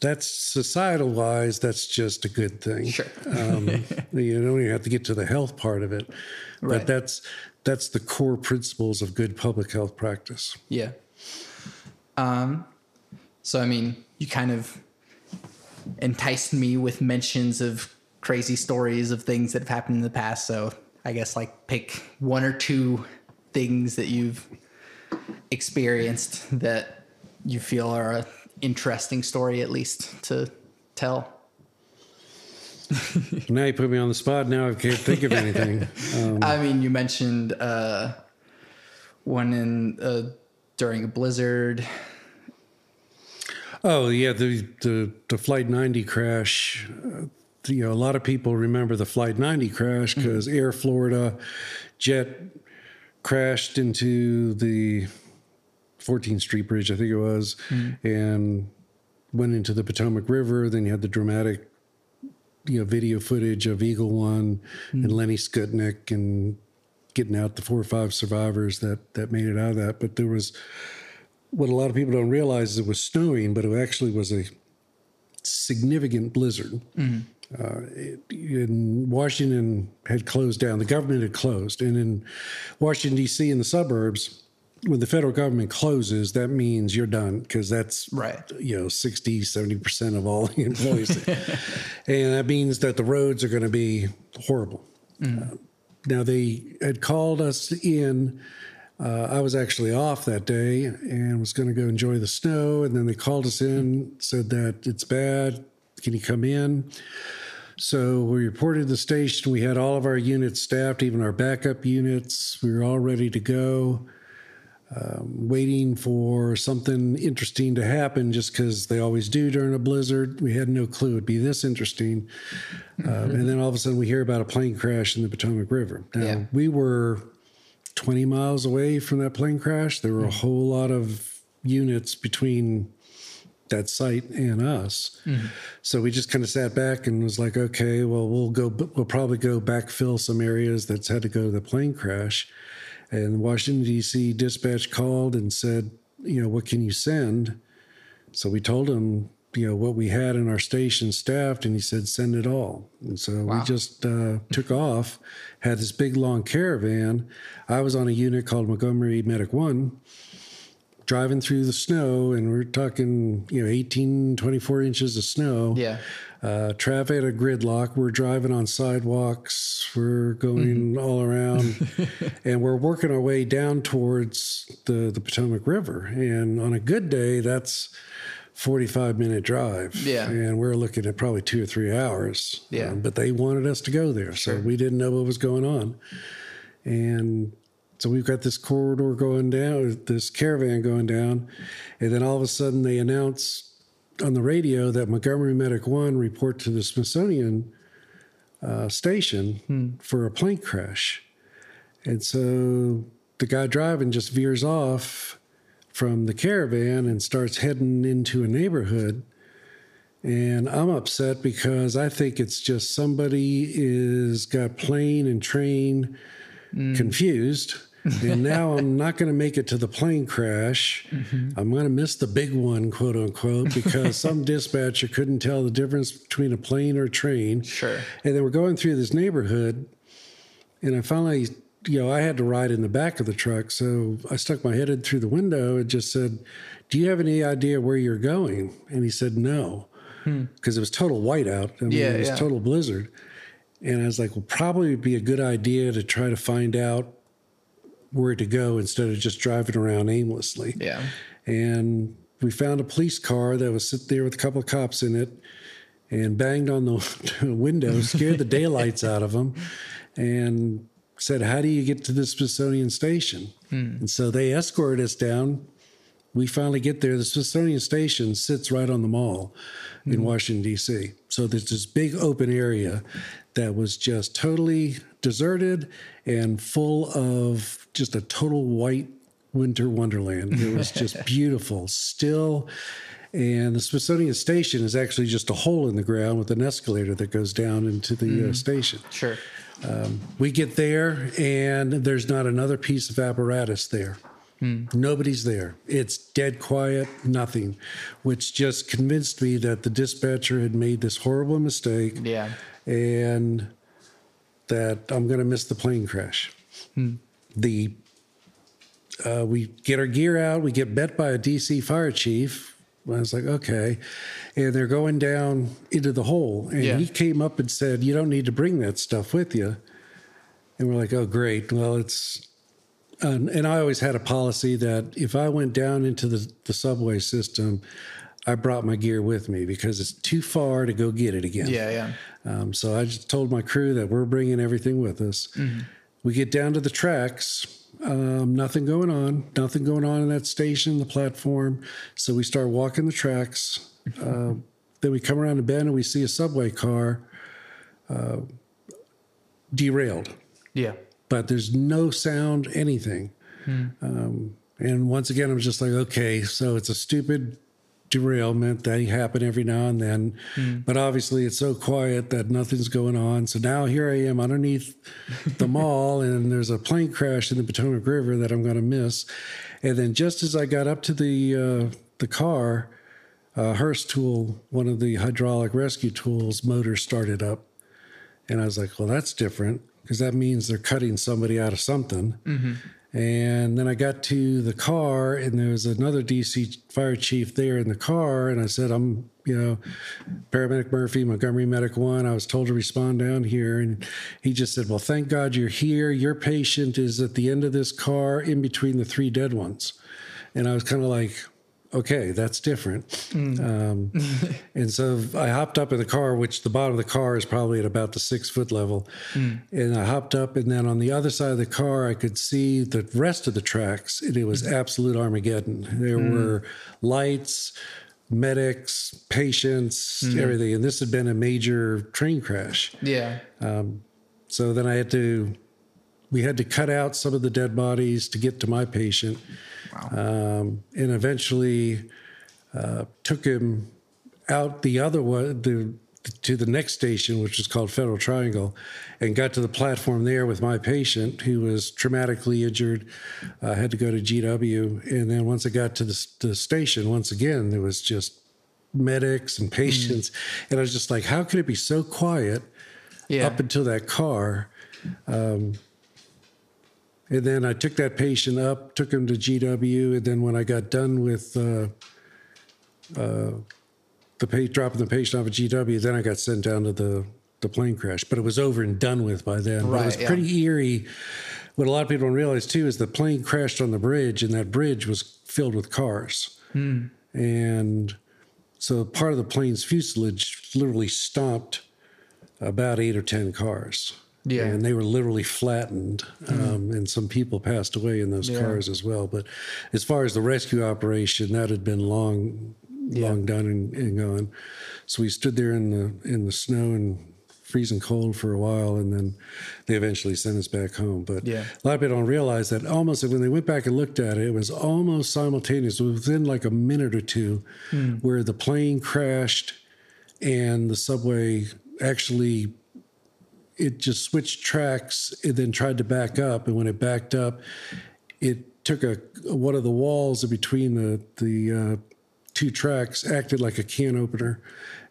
[SPEAKER 2] That's societal wise. That's just a good thing.
[SPEAKER 1] Sure.
[SPEAKER 2] um, you don't even have to get to the health part of it, right. but that's that's the core principles of good public health practice.
[SPEAKER 1] Yeah. Um. So I mean, you kind of enticed me with mentions of crazy stories of things that have happened in the past. So I guess like pick one or two things that you've experienced that you feel are an interesting story at least to tell.
[SPEAKER 2] now you put me on the spot. Now I can't think of anything.
[SPEAKER 1] Um, I mean, you mentioned uh, one in uh, during a blizzard.
[SPEAKER 2] Oh yeah, the the the flight ninety crash. Uh, you know, a lot of people remember the Flight 90 crash because mm-hmm. Air Florida jet crashed into the 14th Street Bridge, I think it was, mm-hmm. and went into the Potomac River. Then you had the dramatic, you know, video footage of Eagle One mm-hmm. and Lenny Skutnik and getting out the four or five survivors that that made it out of that. But there was what a lot of people don't realize is it was snowing, but it actually was a significant blizzard. Mm-hmm. Uh, in Washington had closed down. The government had closed, and in Washington D.C. in the suburbs, when the federal government closes, that means you're done because that's
[SPEAKER 1] right.
[SPEAKER 2] You know, 60, 70 percent of all the employees, and that means that the roads are going to be horrible. Mm-hmm. Uh, now they had called us in uh, I was actually off that day and was going to go enjoy the snow. And then they called us in, said that it's bad. Can you come in? So we reported the station. We had all of our units staffed, even our backup units. We were all ready to go, um, waiting for something interesting to happen just because they always do during a blizzard. We had no clue it'd be this interesting. Mm-hmm. Um, and then all of a sudden we hear about a plane crash in the Potomac River. Now, yeah. we were 20 miles away from that plane crash. There were a whole lot of units between that site and us. Mm-hmm. So we just kind of sat back and was like, okay, well, we'll go, we'll probably go backfill some areas that's had to go to the plane crash. And Washington, D.C. dispatch called and said, you know, what can you send? So we told them, you know what we had in our station staffed and he said send it all and so wow. we just uh, took off had this big long caravan i was on a unit called montgomery medic one driving through the snow and we're talking you know 18 24 inches of snow
[SPEAKER 1] yeah
[SPEAKER 2] uh, traffic at a gridlock we're driving on sidewalks we're going mm-hmm. all around and we're working our way down towards the, the potomac river and on a good day that's 45 minute drive.
[SPEAKER 1] Yeah.
[SPEAKER 2] And we're looking at probably two or three hours.
[SPEAKER 1] Yeah.
[SPEAKER 2] Um, but they wanted us to go there. Sure. So we didn't know what was going on. And so we've got this corridor going down, this caravan going down. And then all of a sudden they announce on the radio that Montgomery Medic One report to the Smithsonian uh, station hmm. for a plane crash. And so the guy driving just veers off from the caravan and starts heading into a neighborhood. And I'm upset because I think it's just somebody is got plane and train mm. confused. And now I'm not going to make it to the plane crash. Mm-hmm. I'm going to miss the big one, quote unquote, because some dispatcher couldn't tell the difference between a plane or a train.
[SPEAKER 1] Sure.
[SPEAKER 2] And then we're going through this neighborhood, and I finally you know, I had to ride in the back of the truck. So I stuck my head in through the window and just said, Do you have any idea where you're going? And he said, No, because hmm. it was total whiteout. I mean,
[SPEAKER 1] yeah,
[SPEAKER 2] it was
[SPEAKER 1] yeah.
[SPEAKER 2] total blizzard. And I was like, Well, probably would be a good idea to try to find out where to go instead of just driving around aimlessly.
[SPEAKER 1] Yeah.
[SPEAKER 2] And we found a police car that was sitting there with a couple of cops in it and banged on the window, scared the daylights out of them. And said, How do you get to the Smithsonian Station? Hmm. And so they escorted us down. We finally get there. The Smithsonian Station sits right on the mall in hmm. Washington, D.C. So there's this big open area that was just totally deserted and full of just a total white winter wonderland. It was just beautiful, still. And the Smithsonian Station is actually just a hole in the ground with an escalator that goes down into the mm. uh, station.
[SPEAKER 1] Sure.
[SPEAKER 2] Um, we get there, and there's not another piece of apparatus there. Hmm. Nobody's there. It's dead quiet, nothing, which just convinced me that the dispatcher had made this horrible mistake.
[SPEAKER 1] Yeah.
[SPEAKER 2] And that I'm going to miss the plane crash. Hmm. The uh, we get our gear out. We get met by a DC fire chief I was like, okay. And they're going down into the hole. And yeah. he came up and said, You don't need to bring that stuff with you. And we're like, Oh, great. Well, it's. Um, and I always had a policy that if I went down into the, the subway system, I brought my gear with me because it's too far to go get it again.
[SPEAKER 1] Yeah, yeah.
[SPEAKER 2] Um, so I just told my crew that we're bringing everything with us. Mm-hmm. We get down to the tracks um, nothing going on, nothing going on in that station, the platform. So we start walking the tracks. Uh, then we come around a bend and we see a subway car uh, derailed,
[SPEAKER 1] Yeah.
[SPEAKER 2] But there's no sound, anything. Um, and once again, I was just like, okay, so it's a stupid derailment that happen every now and then, but obviously it's so quiet that nothing's going on. So now here I am underneath the mall, and there's a plane crash in the Potomac River that I'm going to miss. And then just as I got up to the uh, the car, uh, Hurst tool, one of the hydraulic rescue tools, motor started up, and I was like, well, that's different because that means they're cutting somebody out of something. Mm-hmm. And then I got to the car, and there was another DC fire chief there in the car. And I said, I'm, you know, paramedic Murphy, Montgomery Medic One. I was told to respond down here. And he just said, Well, thank God you're here. Your patient is at the end of this car in between the three dead ones. And I was kind of like, okay, that's different. Mm. Um, and so I hopped up in the car, which the bottom of the car is probably at about the six foot level. Mm. And I hopped up, and then on the other side of the car, I could see the rest of the tracks, and it was mm. absolute Armageddon. There were lights, medics, patients, everything. And this had been a major train crash.
[SPEAKER 1] Yeah.
[SPEAKER 2] Um, so then I had to, we had to cut out some of the dead bodies to get to my patient. Um, and eventually uh, took him out the other one, the, to the next station, which is called Federal Triangle, and got to the platform there with my patient who was traumatically injured, uh, had to go to GW. And then once I got to the, the station, once again, there was just medics and patients. And I was just like, how could it be so quiet?
[SPEAKER 1] Yeah.
[SPEAKER 2] up until that car. Um, and then I took that patient up, took him to GW, and then when I got done with uh, uh, the pa- dropping the patient off at GW, then I got sent down to the the plane crash. But it was over and done with by then. But it was
[SPEAKER 1] yeah.
[SPEAKER 2] pretty eerie. What a lot of people don't realize too is the plane crashed on the bridge, and that bridge was filled with cars, and so part of the plane's fuselage literally stomped about eight or ten cars.
[SPEAKER 1] Yeah.
[SPEAKER 2] and they were literally flattened, um, and some people passed away in those
[SPEAKER 1] Yeah.
[SPEAKER 2] cars as well. But as far as the rescue operation, that had been long, long done and, and gone. So we stood there in the in the snow and freezing cold for a while, and then they eventually sent us back home. But
[SPEAKER 1] Yeah.
[SPEAKER 2] a lot of people don't realize that almost when they went back and looked at it, it was almost simultaneous within like a minute or two, where the plane crashed and the subway actually it just switched tracks and then tried to back up. And when it backed up it took a one of the walls in between the the uh, two tracks acted like a can opener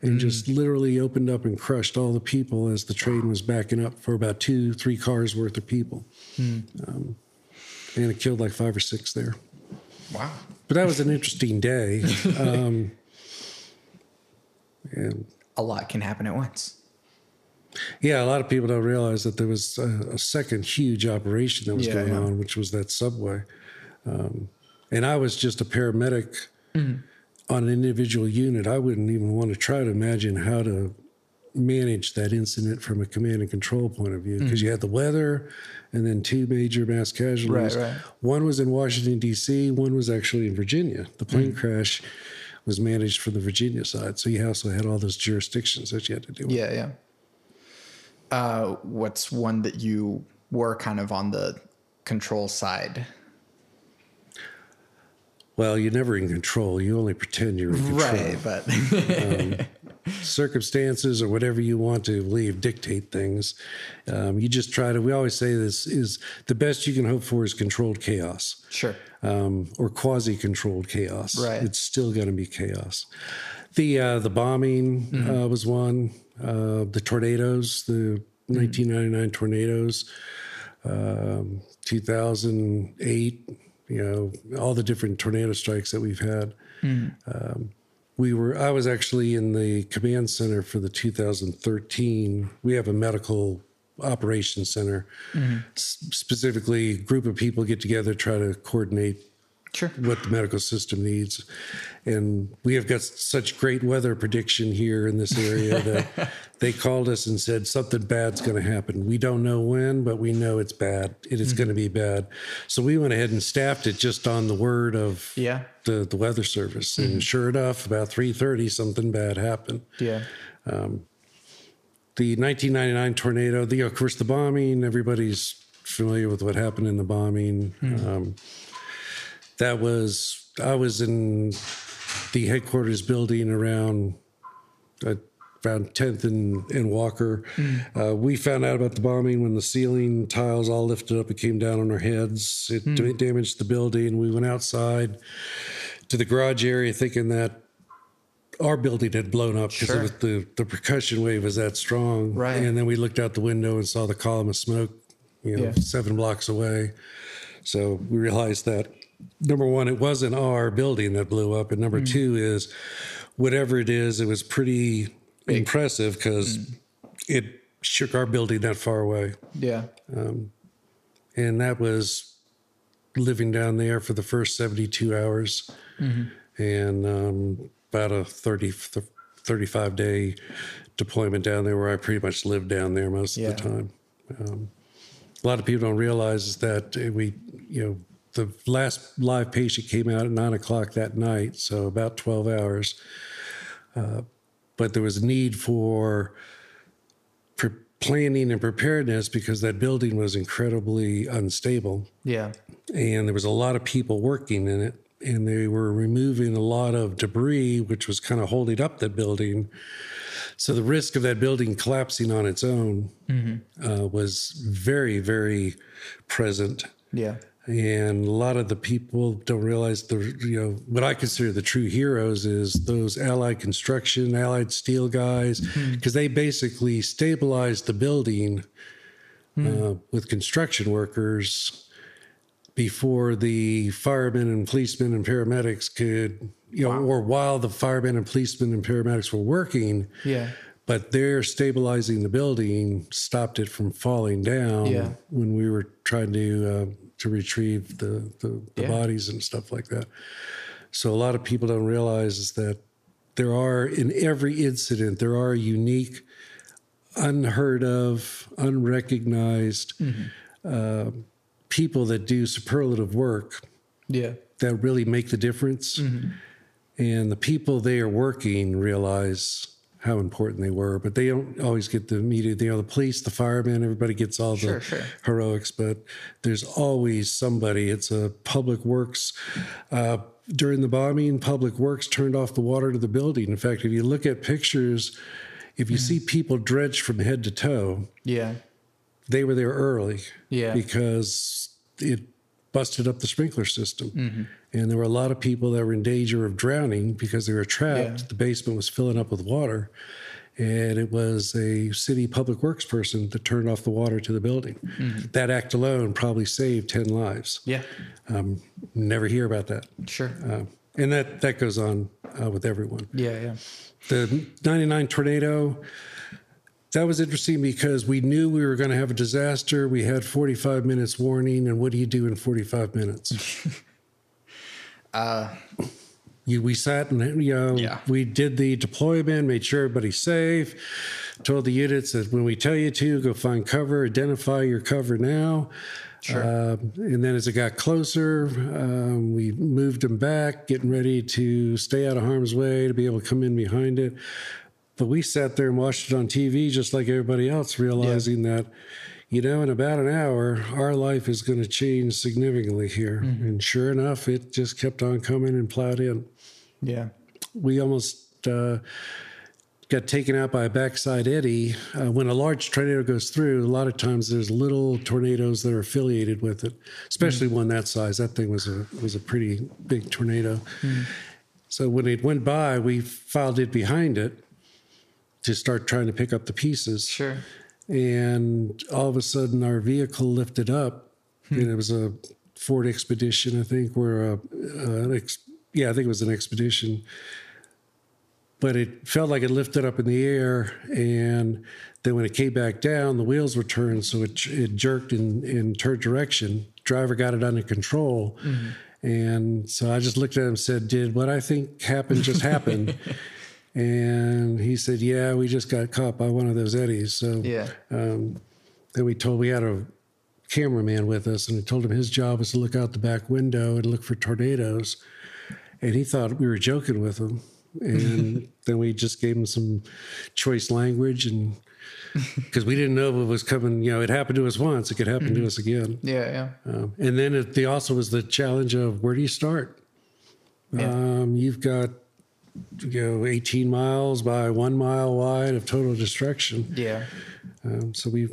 [SPEAKER 2] and just literally opened up and crushed all the people as the train was backing up for about two three cars worth of people. Um, and it killed like five or six there.
[SPEAKER 1] Wow.
[SPEAKER 2] but that was an interesting day. Um, and
[SPEAKER 1] A lot can happen at once.
[SPEAKER 2] Yeah, a lot of people don't realize that there was a, a second huge operation that was
[SPEAKER 1] Yeah,
[SPEAKER 2] going
[SPEAKER 1] yeah.
[SPEAKER 2] on, which was that subway. Um, and I was just a paramedic
[SPEAKER 1] Mm-hmm.
[SPEAKER 2] on an individual unit. I wouldn't even want to try to imagine how to manage that incident from a command and control point of view because you had the weather and then two major mass casualties.
[SPEAKER 1] Right, right.
[SPEAKER 2] One was in Washington, D.C., one was actually in Virginia. The plane crash was managed from the Virginia side. So you also had all those jurisdictions that you had to deal with.
[SPEAKER 1] Yeah, yeah. Uh, what's one that you were kind of on the control side?
[SPEAKER 2] Well, you're never in control. You only pretend you're in control.
[SPEAKER 1] Right, but
[SPEAKER 2] Circumstances or whatever you want to believe dictate things. Um, you just try to. We always say this is the best you can hope for is controlled chaos
[SPEAKER 1] sure.
[SPEAKER 2] um, or quasi-controlled chaos.
[SPEAKER 1] Right.
[SPEAKER 2] It's still going to be chaos. The uh, the bombing uh, was one. Uh, the tornadoes, the 1999 tornadoes, um, 2008. You know all the different tornado strikes that we've had. Um, we were. I was actually in the command center for the 2013. We have a medical operations center. S- specifically, a group of people get together try to coordinate
[SPEAKER 1] Sure.
[SPEAKER 2] what the medical system needs. And we have got such great weather prediction here in this area that they called us and said something bad's going to happen. We don't know when, but we know it's bad. It is mm-hmm. going to be bad. So we went ahead and staffed it just on the word of
[SPEAKER 1] Yeah.
[SPEAKER 2] the, the weather service. And mm-hmm. sure enough, about 3.30, something bad happened.
[SPEAKER 1] Yeah.
[SPEAKER 2] Um, the 1999 tornado, the, of course, the bombing, everybody's familiar with what happened in the bombing. Mm-hmm. Um, that was, I was in the headquarters building around, uh, around 10th and, and Walker. Uh, we found out about the bombing when the ceiling tiles all lifted up and came down on our heads. It da- damaged the building. We went outside to the garage area thinking that our building had blown up because
[SPEAKER 1] Sure.
[SPEAKER 2] the, the percussion wave was that strong.
[SPEAKER 1] Right.
[SPEAKER 2] And then we looked out the window and saw the column of smoke, you know,
[SPEAKER 1] Yeah.
[SPEAKER 2] seven blocks away. So we realized that number one, it wasn't our building that blew up. And number
[SPEAKER 1] Mm.
[SPEAKER 2] two is whatever it is, it was pretty impressive because
[SPEAKER 1] Mm.
[SPEAKER 2] it shook our building that far away.
[SPEAKER 1] Yeah.
[SPEAKER 2] And that was living down there for the first 72 hours and um, about a 30, 35 day deployment down there where I pretty much lived down there most
[SPEAKER 1] Yeah.
[SPEAKER 2] of the time. Um, a lot of people don't realize that we, you know, the last live patient came out at nine o'clock that night, so about 12 hours. Uh, but there was a need for pre- planning and preparedness because that building was incredibly unstable
[SPEAKER 1] Yeah.
[SPEAKER 2] and there was a lot of people working in it and they were removing a lot of debris which was kind of holding up that building so the risk of that building collapsing on its own uh, was very very present
[SPEAKER 1] Yeah.
[SPEAKER 2] And a lot of the people don't realize the you know what I consider the true heroes is those Allied construction, Allied steel guys, because they basically stabilized the building uh, with construction workers before the firemen and policemen and paramedics could you know or while the firemen and policemen and paramedics were working
[SPEAKER 1] Yeah.
[SPEAKER 2] but their stabilizing the building stopped it from falling down
[SPEAKER 1] Yeah.
[SPEAKER 2] when we were trying to uh, to retrieve the the, the
[SPEAKER 1] Yeah.
[SPEAKER 2] bodies and stuff like that. So a lot of people don't realize is that there are in every incident there are unique, unheard of, unrecognized uh, people that do superlative work
[SPEAKER 1] Yeah.
[SPEAKER 2] that really make the difference. And the people they are working realize how important they were, but they don't always get the media. You know, the police, the firemen, everybody gets all the
[SPEAKER 1] sure.
[SPEAKER 2] heroics, but there's always somebody. It's a public works. Uh, during the bombing, public works turned off the water to the building. In fact, if you look at pictures, if you see people drenched from head to toe,
[SPEAKER 1] Yeah.
[SPEAKER 2] they were there early
[SPEAKER 1] Yeah.
[SPEAKER 2] because it busted up the sprinkler system.
[SPEAKER 1] Mm-hmm.
[SPEAKER 2] And there were a lot of people that were in danger of drowning because they were trapped.
[SPEAKER 1] Yeah.
[SPEAKER 2] The basement was filling up with water. And it was a city public works person that turned off the water to the building. That act alone probably saved 10 lives.
[SPEAKER 1] Mm-hmm. Yeah.
[SPEAKER 2] Um, never hear about that.
[SPEAKER 1] Sure.
[SPEAKER 2] Uh, and that, that goes on uh, with everyone.
[SPEAKER 1] yeah. Yeah.
[SPEAKER 2] The 99 tornado, that was interesting because we knew we were going to have a disaster. We had 45 minutes warning. And what do you do in 45 minutes? you, we sat and, you know,
[SPEAKER 1] Yeah.
[SPEAKER 2] we did the deployment, made sure everybody's safe, told the units that when we tell you to, go find cover, identify your cover now.
[SPEAKER 1] Sure.
[SPEAKER 2] Um, and then as it got closer, um, we moved them back, getting ready to stay out of harm's way to be able to come in behind it. But we sat there and watched it on TV just like everybody else, realizing that, you know, in about an hour, our life is going to change significantly here. And sure enough, it just kept on coming and plowed in.
[SPEAKER 1] Yeah.
[SPEAKER 2] We almost uh, got taken out by a backside eddy. Uh, when a large tornado goes through, a lot of times there's little tornadoes that are affiliated with it, especially one that size. That thing was a was a pretty big tornado. So when it went by, we filed it behind it to start trying to pick up the pieces.
[SPEAKER 1] Sure.
[SPEAKER 2] And all of a sudden, our vehicle lifted up, and it was a Ford Expedition, I think, where, uh, uh, an ex- yeah, I think it was an Expedition. But it felt like it lifted up in the air, and then when it came back down, the wheels were turned, so it, it jerked in, in turned direction. Driver got it under control. And so I just looked at him and said, Did what I think happened just happen? and he said, Yeah, we just got caught by one of those eddies. So
[SPEAKER 1] Yeah.
[SPEAKER 2] then we told we had a cameraman with us, and we told him his job was to look out the back window and look for tornadoes. And he thought we were joking with him. And then we just gave him some choice language and because we didn't know if it was coming. You know, it happened to us once; it could happen to us again.
[SPEAKER 1] Yeah, yeah.
[SPEAKER 2] Um, and then it, the also was the challenge of where do you start?
[SPEAKER 1] Yeah.
[SPEAKER 2] Um, you've got you know 18 miles by one mile wide of total destruction.
[SPEAKER 1] Yeah.
[SPEAKER 2] Um, so we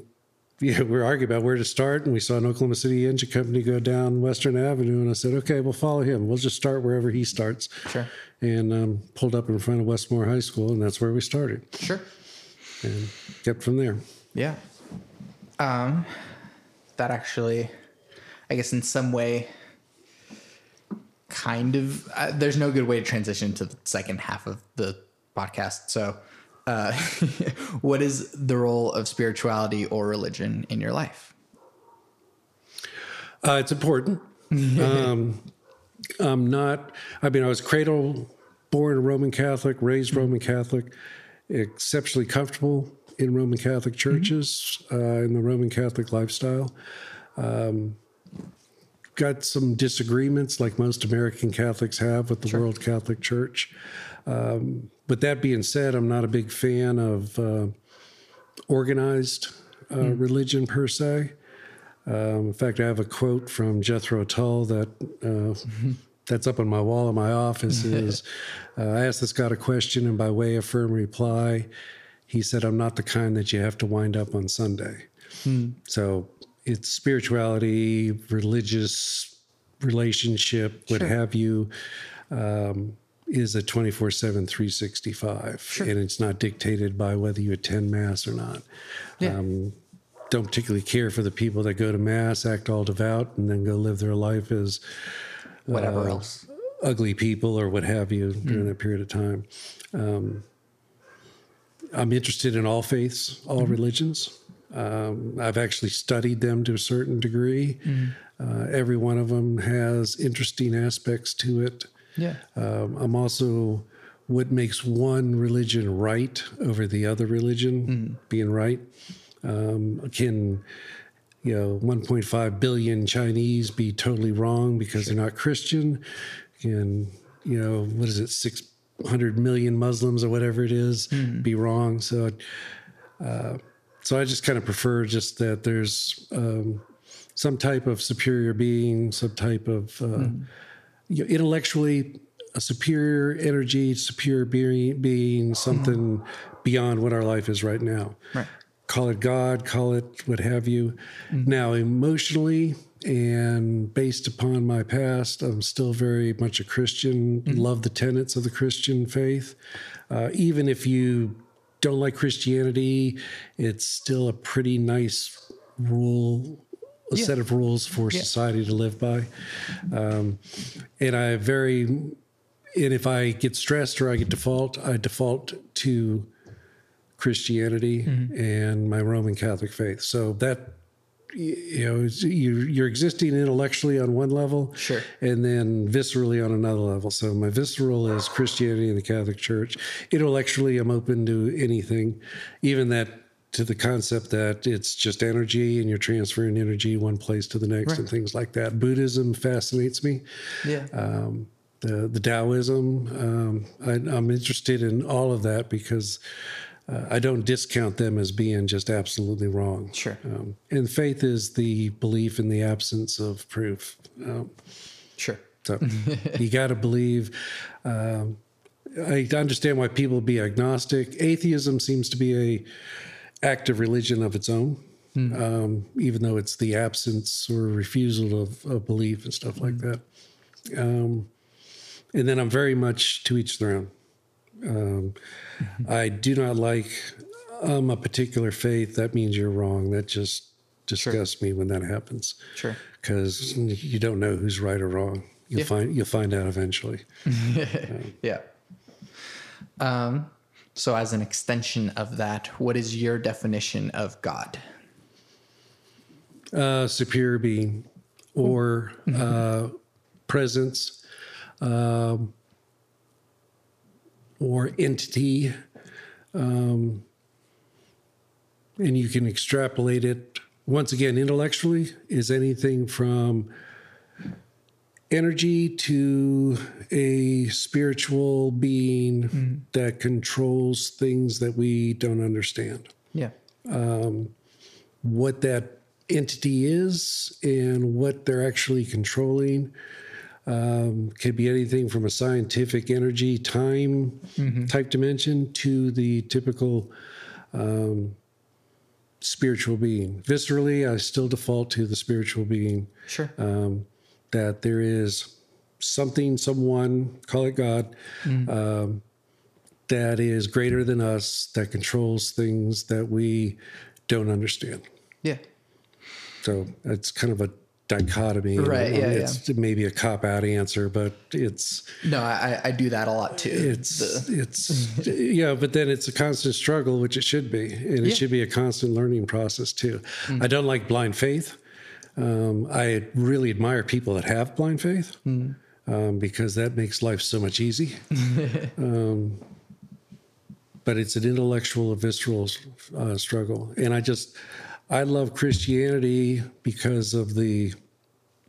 [SPEAKER 2] yeah, we were arguing about where to start, and we saw an Oklahoma City engine company go down Western Avenue, and I said, "Okay, we'll follow him. We'll just start wherever he starts."
[SPEAKER 1] Sure.
[SPEAKER 2] And um, pulled up in front of Westmoore High School, and that's where we started,
[SPEAKER 1] Sure.
[SPEAKER 2] and kept from there.
[SPEAKER 1] Yeah. Um, that actually, I guess, in some way, kind of. Uh, there's no good way to transition to the second half of the podcast. So, uh, what is the role of spirituality or religion in your life?
[SPEAKER 2] Uh, it's important. um, I'm not. I mean, I was cradle born Roman Catholic, raised Roman Catholic, exceptionally comfortable in Roman Catholic churches, uh, in the Roman Catholic lifestyle. Um, got some disagreements, like most American Catholics have, with the World Catholic Church. Um, but that being said, I'm not a big fan of uh, organized uh, religion per se. Um, in fact, I have a quote from Jethro Tull that uh, that's up on my wall in my office. Is uh, I asked this guy a question, and by way of firm reply, he said, "I'm not the kind that you have to wind up on Sunday." So it's spirituality, religious relationship, what have you, um, is a 24 7, 365. And it's not dictated by whether you attend Mass or not. Um, don't particularly care for the people that go to Mass, act all devout, and then go live their life as
[SPEAKER 1] Whatever else.
[SPEAKER 2] ugly people or what have you during that period of time. Um, I'm interested in all faiths, all religions. Um, I've actually studied them to a certain degree. Uh, every one of them has interesting aspects to it.
[SPEAKER 1] Yeah.
[SPEAKER 2] Um, I'm also what makes one religion right over the other religion being right. Um, can you know 1.5 billion Chinese be totally wrong because they're not Christian? Can you know what is it 600 million Muslims or whatever it is be wrong? So, uh, so I just kind of prefer just that there's um, some type of superior being, some type of uh, you know, intellectually a superior energy, superior being, being something beyond what our life is right now.
[SPEAKER 1] Right.
[SPEAKER 2] Call it God, call it what have you. Now, emotionally and based upon my past, I'm still very much a Christian, love the tenets of the Christian faith. Uh, even if you don't like Christianity, it's still a pretty nice rule a set of rules for society to live by. Um, and I very, and if I get stressed or I get default, I default to Christianity and my Roman Catholic faith. So that, you know, you're, you're existing intellectually on one level,
[SPEAKER 1] Sure.
[SPEAKER 2] and then viscerally on another level. So my visceral is Christianity and the Catholic Church. Intellectually, I'm open to anything, even that to the concept that it's just energy and you're transferring energy one place to the next and things like that. Buddhism fascinates me.
[SPEAKER 1] Yeah.
[SPEAKER 2] Um, the the Taoism, um, I, I'm interested in all of that because uh, I don't discount them as being just absolutely wrong.
[SPEAKER 1] Sure.
[SPEAKER 2] Um, and faith is the belief in the absence of proof. Um,
[SPEAKER 1] Sure.
[SPEAKER 2] so you got to believe. Um, I understand why people be agnostic. Atheism seems to be a active religion of its own, um, even though it's the absence or refusal of, of belief and stuff like that. Um, and then I'm very much to each their own. Um, I do not like um, a particular faith. That means you're wrong. That just disgusts me when that happens
[SPEAKER 1] Sure.
[SPEAKER 2] because you don't know who's right or wrong. You'll
[SPEAKER 1] Yeah.
[SPEAKER 2] find you'll find out eventually.
[SPEAKER 1] Yeah. Um, so, as an extension of that, what is your definition of God?
[SPEAKER 2] Uh, superior being or uh, presence um, or entity, um, and you can extrapolate it once again intellectually is anything from energy to a spiritual being that controls things that we don't understand.
[SPEAKER 1] Yeah.
[SPEAKER 2] what that entity is and what they're actually controlling. Um, could be anything from a scientific energy time type dimension to the typical um, spiritual being. Viscerally, I still default to the spiritual being.
[SPEAKER 1] Sure.
[SPEAKER 2] Um, that there is something, someone, call it God, um, that is greater than us, that controls things that we don't understand.
[SPEAKER 1] yeah.
[SPEAKER 2] So it's kind of a dichotomy.
[SPEAKER 1] Right, yeah,
[SPEAKER 2] It's maybe a cop out answer, but it's
[SPEAKER 1] No, I, I do that a lot too.
[SPEAKER 2] it's
[SPEAKER 1] The-
[SPEAKER 2] it's yeah, but then it's a constant struggle, which it should be, and it
[SPEAKER 1] Yeah.
[SPEAKER 2] should be a constant learning process too. I don't like blind faith. Um, I really admire people that have blind faith um, because that makes life so much easy. um, but it's an intellectual, or visceral uh, struggle, and I just I love Christianity because of the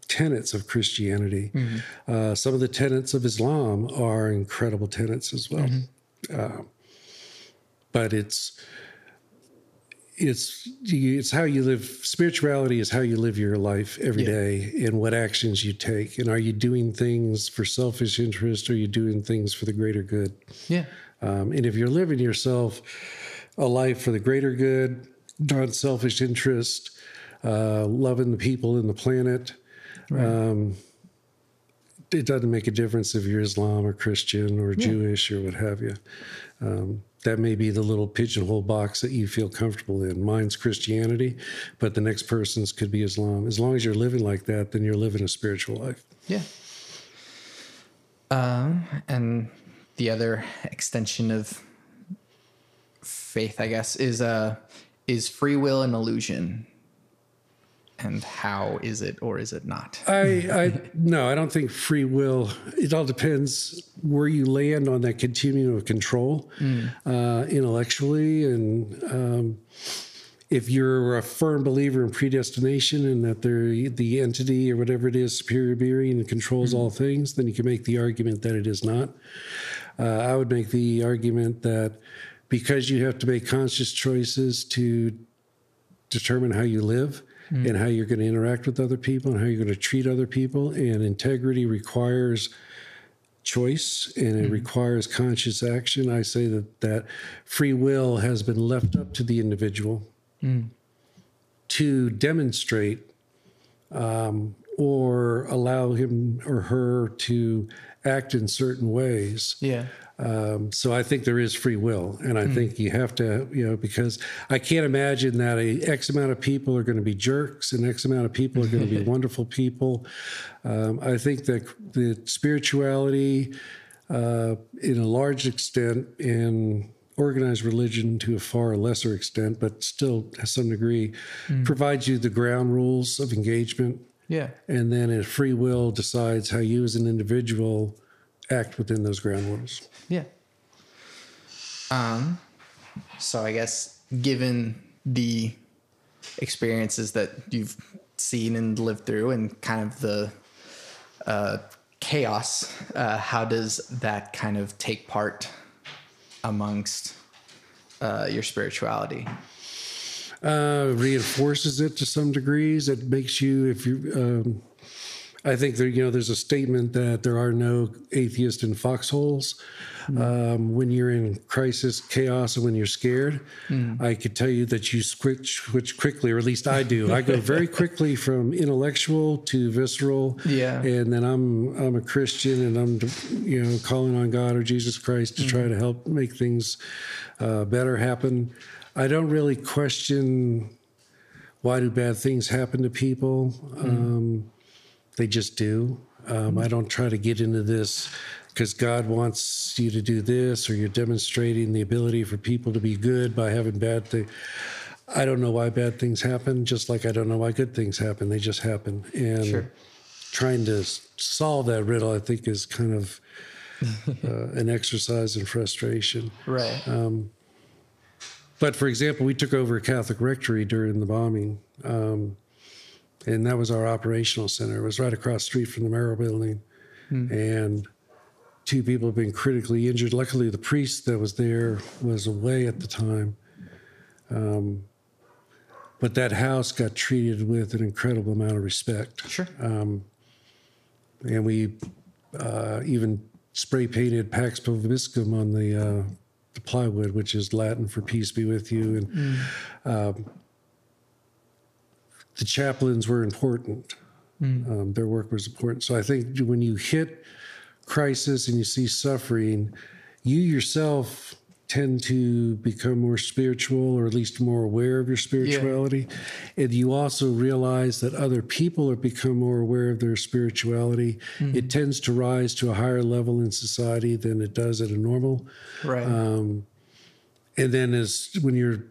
[SPEAKER 2] tenets of Christianity. Uh, some of the tenets of Islam are incredible tenets as well. Uh, but it's it's it's how you live. Spirituality is how you live your life every
[SPEAKER 1] Yeah.
[SPEAKER 2] day, and what actions you take. And are you doing things for selfish interest, or are you doing things for the greater good?
[SPEAKER 1] yeah.
[SPEAKER 2] Um, and if you're living yourself a life for the greater good, non selfish interest, uh, loving the people and the planet, um, it doesn't make a difference if you're Islam or Christian or Jewish or what have you. Um, that may be the little pigeonhole box that you feel comfortable in. Mine's Christianity, but the next person's could be Islam. As long as you're living like that, then you're living a spiritual life.
[SPEAKER 1] Yeah. Um, and the other extension of faith, I guess, is uh is free will an illusion? And how is it or is it not?
[SPEAKER 2] I, I no, I don't think free will. It all depends where you land on that continuum of control, uh, intellectually, and um, if you're a firm believer in predestination and that they're the entity or whatever it is, superior being, and controls all things, then you can make the argument that it is not. Uh, I would make the argument that because you have to make conscious choices to determine how you live mm. and how you're going to interact with other people and how you're going to treat other people. And integrity requires choice and it mm. requires conscious action. I say that that free will has been left up to the individual mm. to demonstrate um, or allow him or her to act in certain ways.
[SPEAKER 1] Yeah.
[SPEAKER 2] Um, so I think there is free will, and I think you have to, you know, because I can't imagine that a X amount of people are going to be jerks and X amount of people are going to be wonderful people. Um, I think that the spirituality, uh, in a large extent, and organized religion to a far lesser extent, but still to some degree, provides you the ground rules of engagement,
[SPEAKER 1] Yeah.
[SPEAKER 2] and then a free will decides how you as an individual act within those ground rules.
[SPEAKER 1] Yeah. Um, so I guess given the experiences that you've seen and lived through and kind of the uh, chaos, uh, how does that kind of take part amongst uh, your spirituality?
[SPEAKER 2] uh, reinforces it to some degrees. It makes you, if you, um, I think there, you know, there's a statement that there are no atheists in foxholes. Um, when you're in crisis, chaos, and when you're scared, I could tell you that you switch, switch quickly, or at least I do. I go very quickly from intellectual to visceral.
[SPEAKER 1] Yeah.
[SPEAKER 2] And then I'm I'm a Christian, and I'm you know calling on God or Jesus Christ to try to help make things uh, better happen. I don't really question why do bad things happen to people. Um, they just do. Um, I don't try to get into this because God wants you to do this, or you're demonstrating the ability for people to be good by having bad things. I don't know why bad things happen, just like I don't know why good things happen. They just happen. And
[SPEAKER 1] Sure.
[SPEAKER 2] trying to solve that riddle, I think, is kind of uh, an exercise in frustration.
[SPEAKER 1] Right.
[SPEAKER 2] But for example, we took over a Catholic rectory during the bombing, um, and that was our operational center. It was right across the street from the Murrah Building, and two people have been critically injured. Luckily, the priest that was there was away at the time. Um, but that house got treated with an incredible amount of respect.
[SPEAKER 1] Sure.
[SPEAKER 2] and we uh, even spray painted Pax Vobiscum on the, uh, the plywood, which is Latin for peace be with you. And um, the chaplains were important. Hmm. Um, their work was important. So I think when you hit crisis and you see suffering, you yourself tend to become more spiritual or at least more aware of your spirituality. And you also realize that other people have become more aware of their spirituality. Hmm. It tends to rise to a higher level in society than it does at a normal.
[SPEAKER 1] Right.
[SPEAKER 2] Um, and then as when you're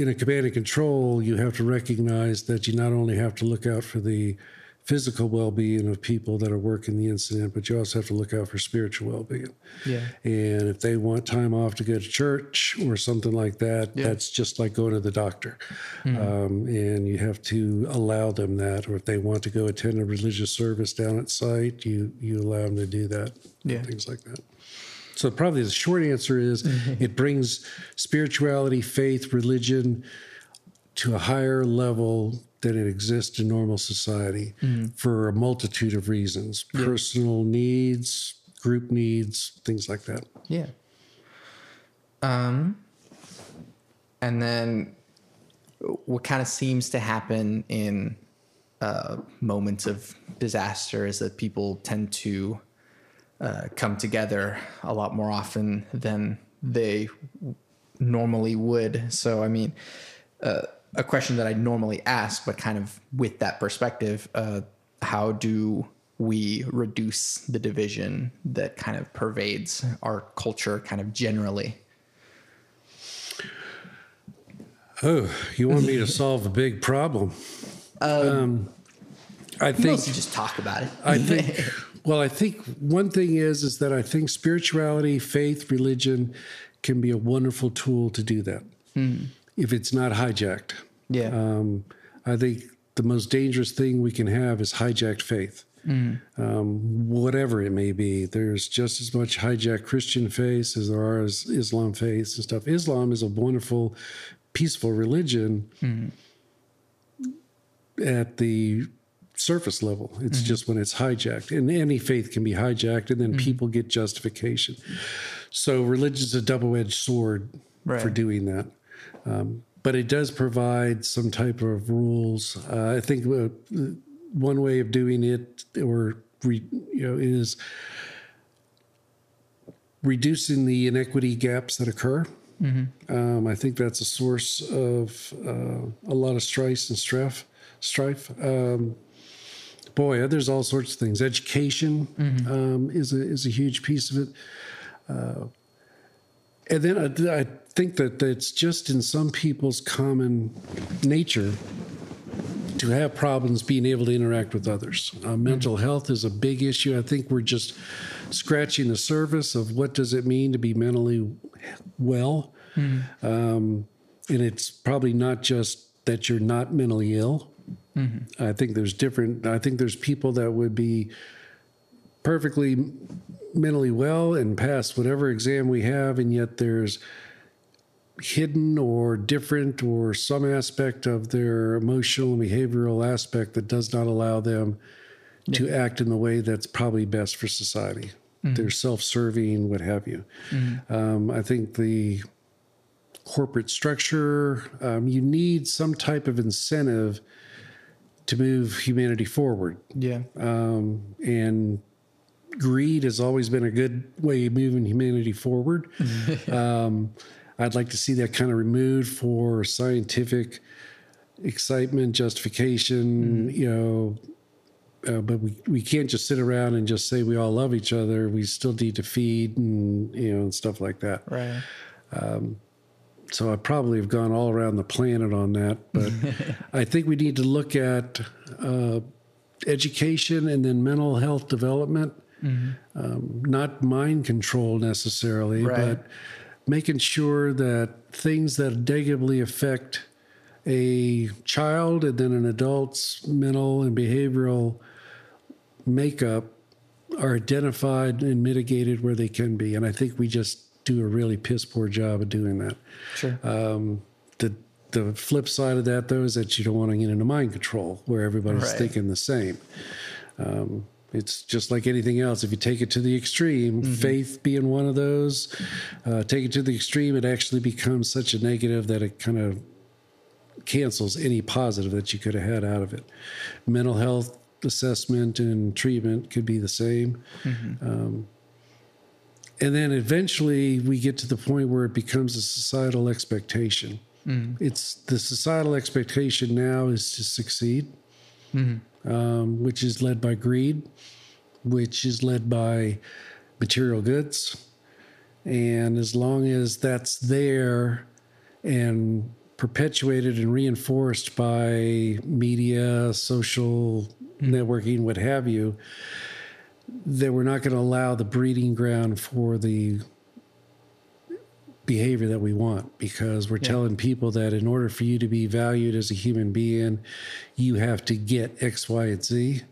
[SPEAKER 2] in a command and control, you have to recognize that you not only have to look out for the physical well-being of people that are working the incident, but you also have to look out for spiritual well-being.
[SPEAKER 1] yeah.
[SPEAKER 2] And if they want time off to go to church or something like that,
[SPEAKER 1] Yeah.
[SPEAKER 2] that's just like going to the doctor. Um, and you have to allow them that. Or if they want to go attend a religious service down at site, you you allow them to do that.
[SPEAKER 1] Yeah.
[SPEAKER 2] Things like that. So probably the short answer is it brings spirituality, faith, religion to a higher level than it exists in normal society for a multitude of reasons personal needs, group needs, things like that.
[SPEAKER 1] Yeah. Um, and then what kind of seems to happen in uh, moments of disaster is that people tend to uh, come together a lot more often than they normally would. So, I mean, uh, a question that I normally ask, but kind of with that perspective, uh, how do we reduce the division that kind of pervades our culture kind of generally?
[SPEAKER 2] Oh, you want me to solve a big problem? Um, I think
[SPEAKER 1] Mostly just talk about it.
[SPEAKER 2] I think well, I think one thing is is that I think spirituality, faith, religion can be a wonderful tool to do that if it's not hijacked.
[SPEAKER 1] yeah.
[SPEAKER 2] Um, I think the most dangerous thing we can have is hijacked faith. Um, whatever it may be, there's just as much hijacked Christian faith as there are as Islam faiths and stuff. Islam is a wonderful, peaceful religion at the surface level. It's just when it's hijacked, and any faith can be hijacked, and then people get justification. So religion is a double-edged sword for doing that. Um, but it does provide some type of rules. Uh, I think uh, one way of doing it, or re, you know, is reducing the inequity gaps that occur. Um, I think that's a source of uh, a lot of strife and strife. Strife. Um, boy, there's all sorts of things. Education um, is a is a huge piece of it. Uh, and then I, I think that it's just in some people's common nature to have problems being able to interact with others. Uh, mental health is a big issue. I think we're just scratching the surface of what does it mean to be mentally well. Um, and it's probably not just that you're not mentally ill. I think there's different. I think there's people that would be perfectly mentally well and pass whatever exam we have, and yet there's hidden or different or some aspect of their emotional and behavioral aspect that does not allow them to act in the way that's probably best for society. They're self serving, what have you. Um, I think the corporate structure, um, you need some type of incentive to move humanity forward.
[SPEAKER 1] yeah.
[SPEAKER 2] Um, and greed has always been a good way of moving humanity forward. um, I'd like to see that kind of removed for scientific excitement, justification, you know. Uh, but we, we can't just sit around and just say we all love each other. We still need to feed and you know and stuff like that.
[SPEAKER 1] Right.
[SPEAKER 2] So I probably have gone all around the planet on that, but I think we need to look at uh, education and then mental health development, um, not mind control necessarily,
[SPEAKER 1] Right.
[SPEAKER 2] but making sure that things that negatively affect a child and then an adult's mental and behavioral makeup are identified and mitigated where they can be. And I think we just do a really piss poor job of doing that.
[SPEAKER 1] Sure.
[SPEAKER 2] the the flip side of that though is that you don't want to get into mind control where everybody's
[SPEAKER 1] Right.
[SPEAKER 2] thinking the same. Um, it's just like anything else. If you take it to the extreme, faith being one of those, uh, take it to the extreme, it actually becomes such a negative that it kind of cancels any positive that you could have had out of it. Mental health assessment and treatment could be the same. Um, and then eventually we get to the point where it becomes a societal expectation. Mm-hmm. It's the societal expectation now is to succeed, mm-hmm. um, which is led by greed, which is led by material goods. And as long as that's there and perpetuated and reinforced by media, social mm-hmm. networking, what have you, that we're not going to allow the breeding ground for the behavior that we want because we're telling people that in order for you to be valued as a human being, you have to get X, Y, and Z.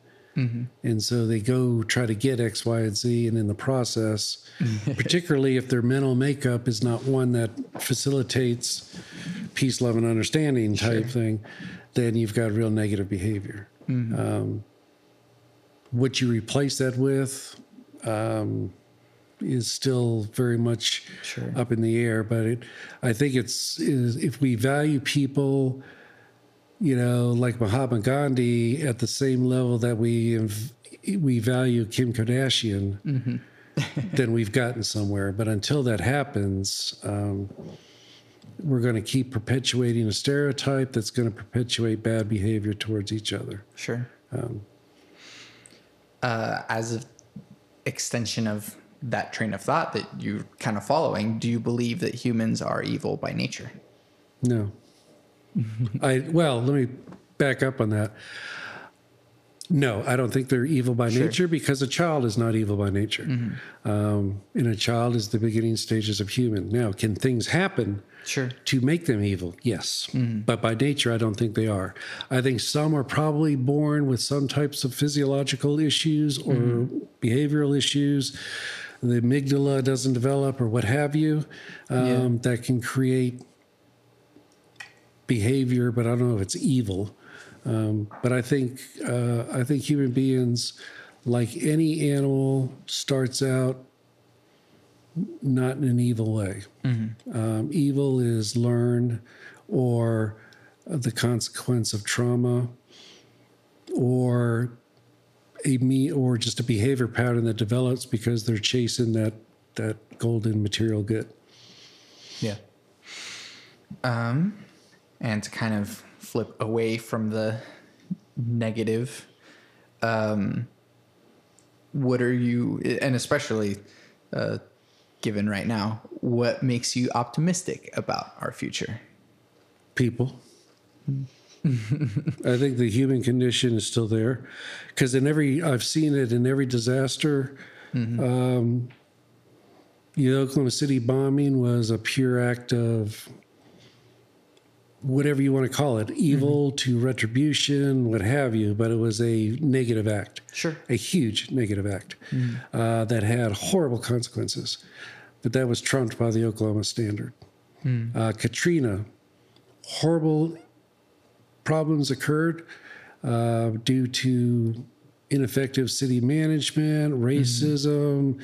[SPEAKER 2] And so they go try to get X, Y, and Z. And in the process, particularly if their mental makeup is not one that facilitates peace, love, and understanding type thing, then you've got real negative behavior. Um, what you replace that with um, is still very much
[SPEAKER 1] Sure.
[SPEAKER 2] up in the air. But it, I think it's is if we value people, you know, like Mahatma Gandhi at the same level that we we value Kim Kardashian, then we've gotten somewhere. But until that happens. Um, we're going to keep perpetuating a stereotype that's going to perpetuate bad behavior towards each other.
[SPEAKER 1] Sure. Uh, as an extension of that train of thought that you're kind of following, do you believe that humans are evil by nature?
[SPEAKER 2] No. I well, let me back up on that. No, I don't think they're evil by
[SPEAKER 1] Sure.
[SPEAKER 2] nature because a child is not evil by nature. Um, and a child is the beginning stages of human. Now, can things happen
[SPEAKER 1] Sure.
[SPEAKER 2] to make them evil? Yes. But by nature, I don't think they are. I think some are probably born with some types of physiological issues or behavioral issues. The amygdala doesn't develop or what have you um, that can create behavior, but I don't know if it's evil. Um, but I think uh, I think human beings, like any animal, starts out not in an evil way. Um, evil is learned or the consequence of trauma or a me or just a behavior pattern that develops because they're chasing that that golden material good.
[SPEAKER 1] Yeah. Um, and to kind of flip away from the negative, um, what are you, and especially uh, given right now, what makes you optimistic about our future?
[SPEAKER 2] people. I think the human condition is still there because in every I've seen it in every disaster. Um, the Oklahoma City bombing was a pure act of whatever you want to call it, evil to retribution, what have you. But it was a negative act,
[SPEAKER 1] Sure.
[SPEAKER 2] a huge negative act uh, that had horrible consequences. But that was trumped by the Oklahoma Standard. Uh, Katrina, horrible problems occurred uh, due to ineffective city management, racism,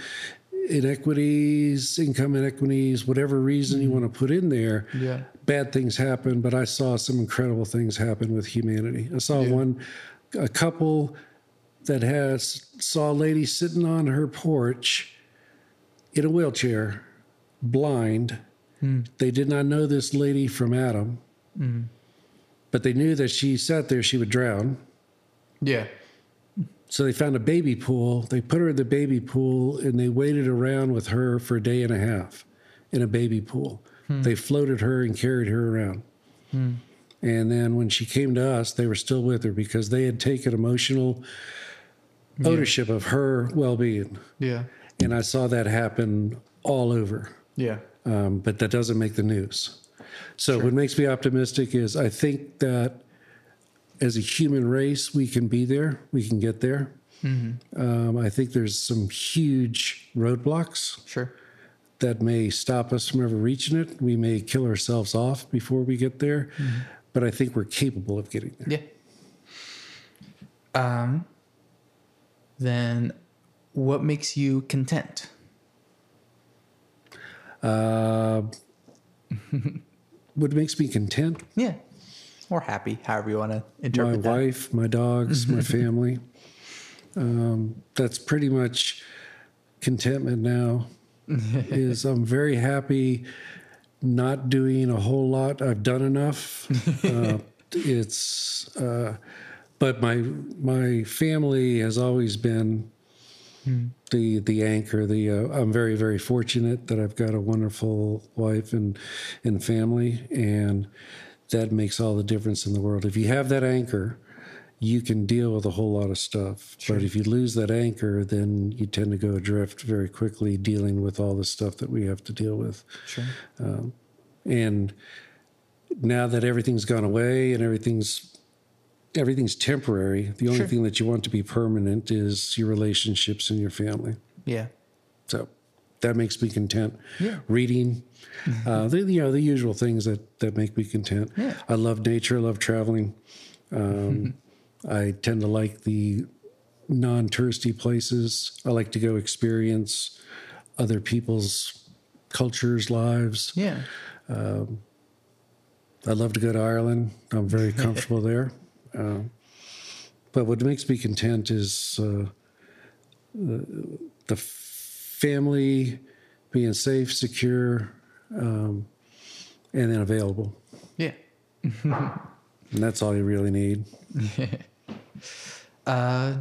[SPEAKER 2] inequities, income inequities, whatever reason you want to put in there.
[SPEAKER 1] Yeah.
[SPEAKER 2] Bad things happen, but I saw some incredible things happen with humanity. I saw one, a couple that has saw a lady sitting on her porch in a wheelchair, blind. Hmm. They did not know this lady from Adam, hmm. but they knew that she sat there, she would drown.
[SPEAKER 1] Yeah.
[SPEAKER 2] So they found a baby pool. They put her in the baby pool and they waited around with her for a day and a half in a baby pool. They floated her and carried her around. And then when she came to us, they were still with her because they had taken emotional ownership of her well being.
[SPEAKER 1] Yeah.
[SPEAKER 2] And I saw that happen all over.
[SPEAKER 1] Yeah.
[SPEAKER 2] um, but that doesn't make the news. So what makes me optimistic is I think that as a human race, we can be there, we can get there. Um, I think there's some huge roadblocks
[SPEAKER 1] Sure.
[SPEAKER 2] That may stop us from ever reaching it. We may kill ourselves off before we get there, but I think we're capable of getting there.
[SPEAKER 1] Yeah. Um. Then, what makes you content?
[SPEAKER 2] Uh, what makes me content?
[SPEAKER 1] Yeah. Or happy, however you want to
[SPEAKER 2] My
[SPEAKER 1] interpret that.
[SPEAKER 2] My wife, my dogs, my family. Um, that's pretty much contentment now. Is I'm very happy not doing a whole lot. I've done enough. uh, it's uh, but my my family has always been the the anchor. The uh, I'm very very fortunate that I've got a wonderful wife and and family, and that makes all the difference in the world. If you have that anchor, you can deal with a whole lot of stuff. But if you lose that anchor, then you tend to go adrift very quickly, dealing with all the stuff that we have to deal with.
[SPEAKER 1] Sure.
[SPEAKER 2] And now that everything's gone away and everything's everything's temporary, the only
[SPEAKER 1] Sure.
[SPEAKER 2] thing that you want to be permanent is your relationships and your family.
[SPEAKER 1] Yeah.
[SPEAKER 2] So that makes me content.
[SPEAKER 1] Yeah.
[SPEAKER 2] Reading, uh, the, you know, the usual things that, that make me content.
[SPEAKER 1] Yeah.
[SPEAKER 2] I love nature. I love traveling. Um, I tend to like the non-touristy places. I like to go experience other people's cultures, lives.
[SPEAKER 1] Yeah.
[SPEAKER 2] I love to go to Ireland. I'm very comfortable there. Um, but what makes me content is uh, the, the family being safe, secure, um, and then available.
[SPEAKER 1] Yeah.
[SPEAKER 2] And that's all you really need.
[SPEAKER 1] Uh,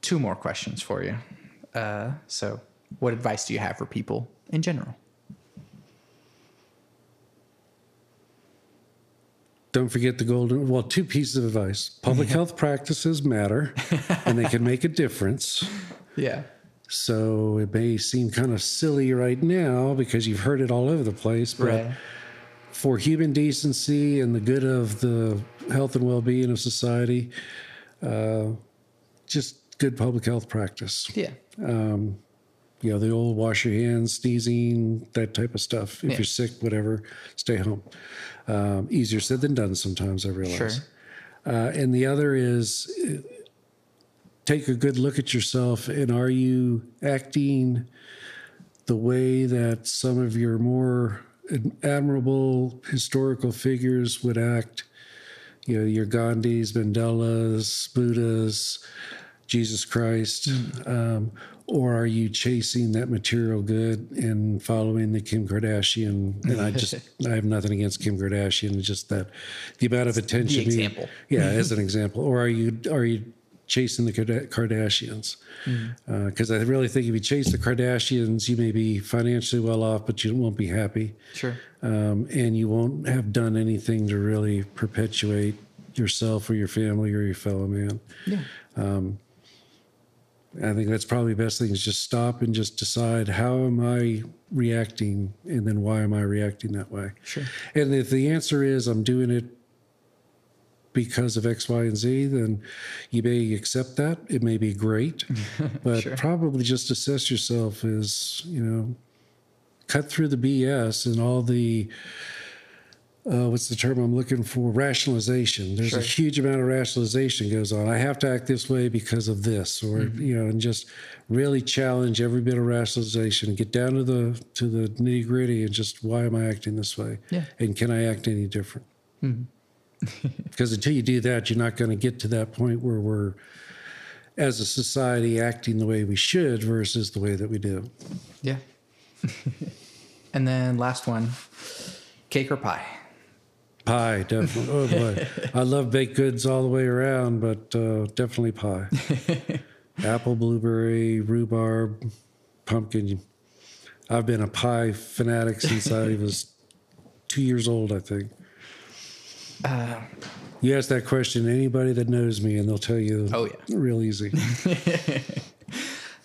[SPEAKER 1] two more questions for you. Uh, so, what advice do you have for people in general?
[SPEAKER 2] Don't forget the golden, well, two pieces of advice. Public health practices matter and they can make a difference.
[SPEAKER 1] Yeah.
[SPEAKER 2] So it may seem kind of silly right now because you've heard it all over the place, but
[SPEAKER 1] Right.
[SPEAKER 2] for human decency and the good of the health and well-being of society, uh, just good public health practice.
[SPEAKER 1] Yeah.
[SPEAKER 2] Um, You know, the old wash your hands, sneezing, that type of stuff. If
[SPEAKER 1] Yeah.
[SPEAKER 2] you're sick, whatever, stay home. Um, easier said than done sometimes, I realize.
[SPEAKER 1] Sure.
[SPEAKER 2] Uh, and the other is uh, take a good look at yourself and are you acting the way that some of your more admirable historical figures would act? You know, your Gandhis, Mandelas, Buddhas, Jesus Christ. Um, or are you chasing that material good and following the Kim Kardashian? And I just, I have nothing against Kim Kardashian. Just that the amount of attention. being-
[SPEAKER 1] example.
[SPEAKER 2] yeah, as an example. Or are you are you chasing the Kardashians? Mm. Uh, because I really think if you chase the Kardashians, you may be financially well off, but you won't be happy,
[SPEAKER 1] Sure.
[SPEAKER 2] um, and you won't have done anything to really perpetuate yourself or your family or your fellow man.
[SPEAKER 1] Yeah.
[SPEAKER 2] Um, I think that's probably the best thing is just stop and just decide how am I reacting and then why am I reacting that way.
[SPEAKER 1] Sure.
[SPEAKER 2] And if the answer is I'm doing it because of X, Y, and Z, then you may accept that. It may be great, but
[SPEAKER 1] Sure.
[SPEAKER 2] probably just assess yourself as, you know, cut through the BS and all the uh, what's the term I'm looking for? Rationalization. There's a huge amount of rationalization goes on. I have to act this way because of this, or
[SPEAKER 1] Mm-hmm.
[SPEAKER 2] you know, and just really challenge every bit of rationalization. Get down to the to the nitty gritty and just why am I acting this way?
[SPEAKER 1] Yeah.
[SPEAKER 2] And can I act any different? because until you do that, you're not going to get to that point where we're, as a society, acting the way we should versus the way that we do.
[SPEAKER 1] Yeah. and then last one cake or pie?
[SPEAKER 2] Pie, definitely. Oh boy, I love baked goods all the way around, but uh, definitely pie. Apple, blueberry, rhubarb, pumpkin. I've been a pie fanatic since I was two years old, I think. You ask that question to anybody that knows me, and they'll tell you.
[SPEAKER 1] Oh, yeah.
[SPEAKER 2] real easy.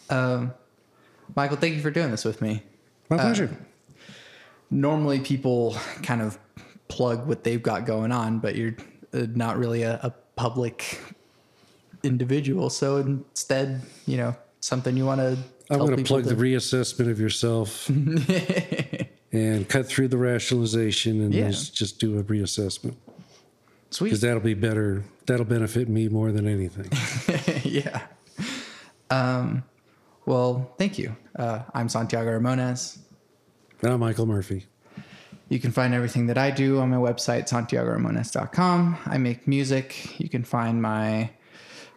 [SPEAKER 1] Michael, thank you for doing this with me.
[SPEAKER 2] My pleasure.
[SPEAKER 1] Normally, people kind of plug what they've got going on, but you're uh, not really a, a public individual. So instead, you know, something you want to
[SPEAKER 2] I'm going to plug the reassessment of yourself and cut through the rationalization and
[SPEAKER 1] Yeah.
[SPEAKER 2] just, just do a reassessment
[SPEAKER 1] Sweet.
[SPEAKER 2] because that'll be better. That'll benefit me more than anything.
[SPEAKER 1] yeah. Um, well, thank you. Uh, I'm Santiago Ramones.
[SPEAKER 2] And I'm Michael Murphy.
[SPEAKER 1] You can find everything that I do on my website, santiagoramones.com. I make music. You can find my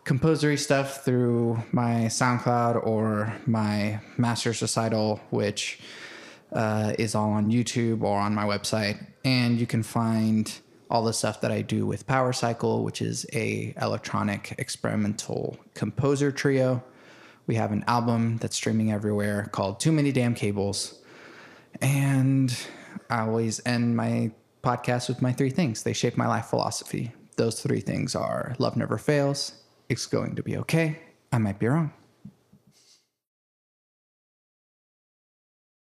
[SPEAKER 1] composery stuff through my SoundCloud or my Master's Recital, which uh, is all on YouTube or on my website. And you can find all the stuff that I do with Power Cycle, which is a electronic experimental composer trio. We have an album that's streaming everywhere called Too Many Damn Cables. And I always end my podcast with my three things. They shape my life philosophy. Those three things are love never fails, it's going to be okay, I might be wrong.